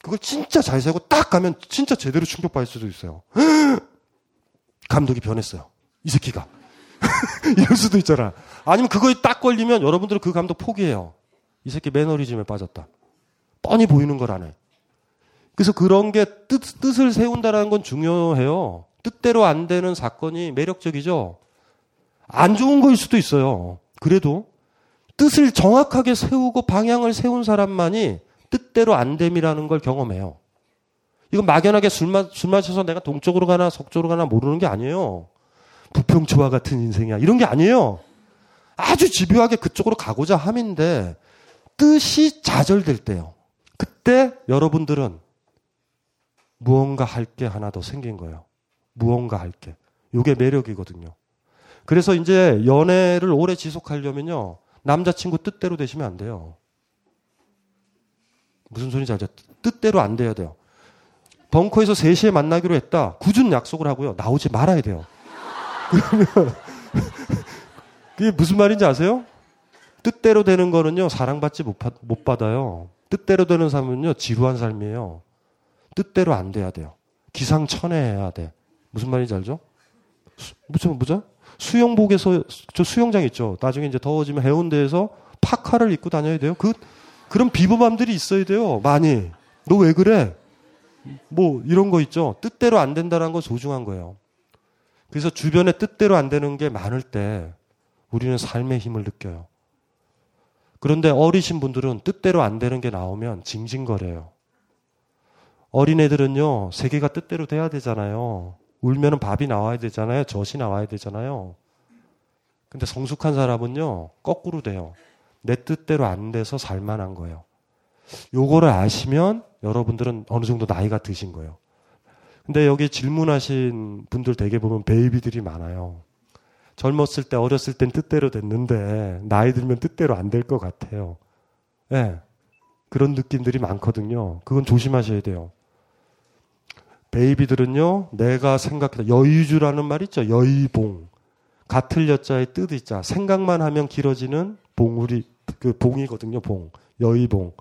그걸 진짜 잘 세고 딱 가면 진짜 제대로 충격받을 수도 있어요. 감독이 변했어요. 이 새끼가. *laughs* 이럴 수도 있잖아. 아니면 그거에 딱 걸리면 여러분들은 그 감독 포기해요. 이 새끼 매너리즘에 빠졌다. 뻔히 보이는 거라네. 그래서 그런 게 뜻, 뜻을 세운다는 건 중요해요. 뜻대로 안 되는 사건이 매력적이죠. 안 좋은 거일 수도 있어요. 그래도 뜻을 정확하게 세우고 방향을 세운 사람만이 뜻대로 안 됨이라는 걸 경험해요. 이건 막연하게 술, 마, 술 마셔서 내가 동쪽으로 가나 서쪽으로 가나 모르는 게 아니에요. 부평초와 같은 인생이야. 이런 게 아니에요. 아주 집요하게 그쪽으로 가고자 함인데 뜻이 좌절될 때요. 그때 여러분들은 무언가 할 게 하나 더 생긴 거예요. 무언가 할 게. 이게 매력이거든요. 그래서 이제 연애를 오래 지속하려면요. 남자친구 뜻대로 되시면 안 돼요. 무슨 소리인지 알죠? 뜻대로 안 돼야 돼요. 벙커에서 3시에 만나기로 했다. 굳은 약속을 하고요. 나오지 말아야 돼요. *laughs* 그러면 그게 무슨 말인지 아세요? 뜻대로 되는 거는요. 사랑받지 못, 받, 못 받아요. 뜻대로 되는 삶은요. 지루한 삶이에요. 뜻대로 안 돼야 돼요. 기상천외해야 돼. 무슨 말인지 알죠? 수, 무슨 뭐죠? 수영복에서 저 수영장 있죠. 나중에 이제 더워지면 해운대에서 파카를 입고 다녀야 돼요. 그 그런 비범함들이 있어야 돼요. 많이. 너 왜 그래? 뭐 이런 거 있죠. 뜻대로 안 된다는 건 소중한 거예요. 그래서 주변에 뜻대로 안 되는 게 많을 때 우리는 삶의 힘을 느껴요. 그런데 어리신 분들은 뜻대로 안 되는 게 나오면 징징거려요. 어린애들은요, 세계가 뜻대로 돼야 되잖아요. 울면은 밥이 나와야 되잖아요. 젖이 나와야 되잖아요. 근데 성숙한 사람은요, 거꾸로 돼요. 내 뜻대로 안 돼서 살만한 거예요. 요거를 아시면 여러분들은 어느 정도 나이가 드신 거예요. 근데 여기 질문하신 분들 대개 보면 베이비들이 많아요. 젊었을 때, 어렸을 땐 뜻대로 됐는데, 나이 들면 뜻대로 안 될 것 같아요. 예. 네. 그런 느낌들이 많거든요. 그건 조심하셔야 돼요. 베이비들은요, 내가 생각해다 여의주라는 말 있죠? 여의봉. 같을 여자의 뜻 있자. 생각만 하면 길어지는 봉우리, 그 봉이거든요, 봉. 여의봉.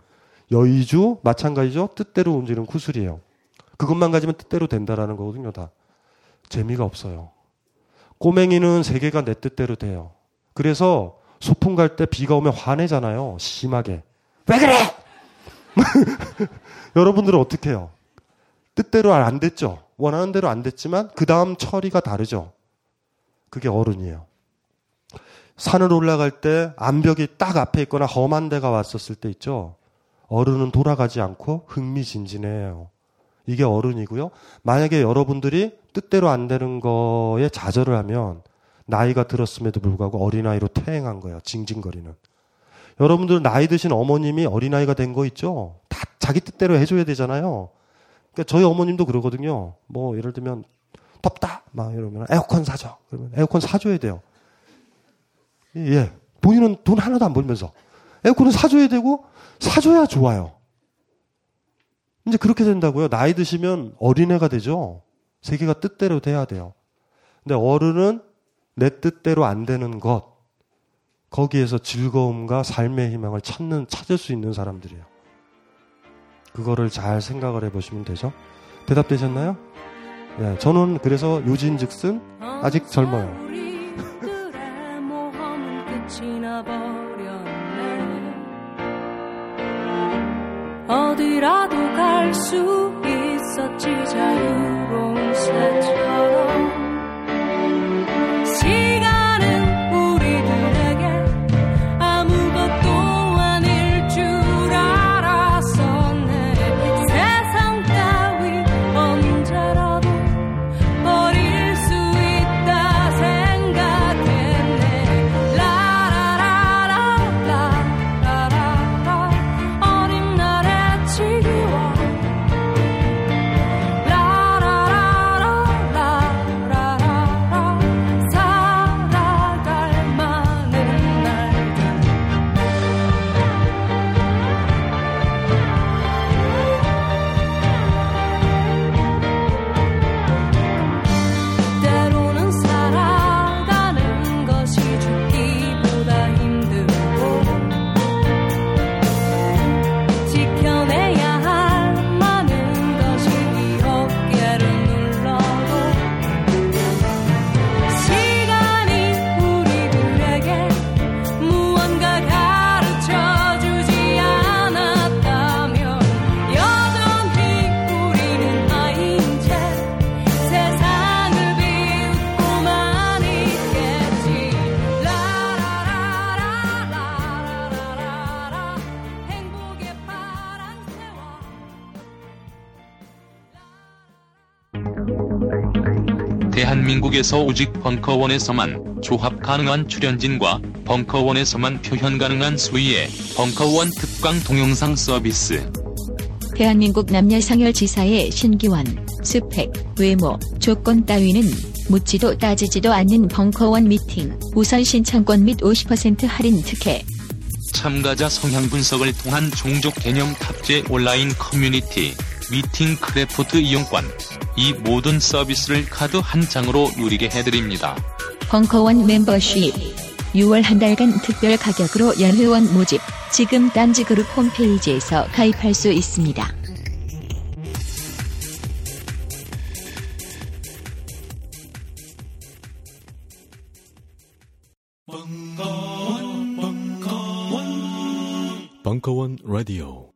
여의주, 마찬가지죠? 뜻대로 움직이는 구슬이에요. 그것만 가지면 뜻대로 된다라는 거거든요, 다. 재미가 없어요. 꼬맹이는 세계가 내 뜻대로 돼요. 그래서 소풍 갈 때 비가 오면 화내잖아요. 심하게. 왜 그래? *laughs* 여러분들은 어떻게 해요? 뜻대로 안 됐죠. 원하는 대로 안 됐지만 그 다음 처리가 다르죠. 그게 어른이에요. 산을 올라갈 때 암벽이 딱 앞에 있거나 험한 데가 왔었을 때 있죠. 어른은 돌아가지 않고 흥미진진해요. 이게 어른이고요. 만약에 여러분들이 뜻대로 안 되는 거에 좌절을 하면 나이가 들었음에도 불구하고 어린아이로 퇴행한 거예요. 징징거리는. 여러분들 나이 드신 어머님이 어린아이가 된 거 있죠? 다 자기 뜻대로 해줘야 되잖아요. 그러니까 저희 어머님도 그러거든요. 뭐 예를 들면 덥다 막 이러면 에어컨 사줘. 그러면 에어컨 사줘야 돼요. 예. 본인은 돈 하나도 안 벌면서 에어컨은 사줘야 되고 사줘야 좋아요. 이제 그렇게 된다고요. 나이 드시면 어린애가 되죠. 세계가 뜻대로 돼야 돼요. 근데 어른은 내 뜻대로 안 되는 것, 거기에서 즐거움과 삶의 희망을 찾는, 찾을 수 있는 사람들이에요. 그거를 잘 생각을 해보시면 되죠. 대답되셨나요? 네, 저는 그래서 요진 즉슨 아직 젊어요. 어디라도 갈 수 있었지. 자유로운 새처럼 한민국에서 오직 벙커원에서만 조합 가능한 출연진과 벙커원에서만 표현 가능한 수위의 벙커원 특강 동영상 서비스. 대한민국 남녀 상열지사의 신기원, 스펙, 외모, 조건 따위는 묻지도 따지지도 않는 벙커원 미팅, 우선 신청권 및 50% 할인 특혜. 참가자 성향 분석을 통한 종족 개념 탑재 온라인 커뮤니티, 미팅 크래프트 이용권. 이 모든 서비스를 카드 한 장으로 누리게 해드립니다. 벙커원 멤버십. 6월 한 달간 특별 가격으로 연회원 모집. 지금 딴지그룹 홈페이지에서 가입할 수 있습니다. 벙커원 라디오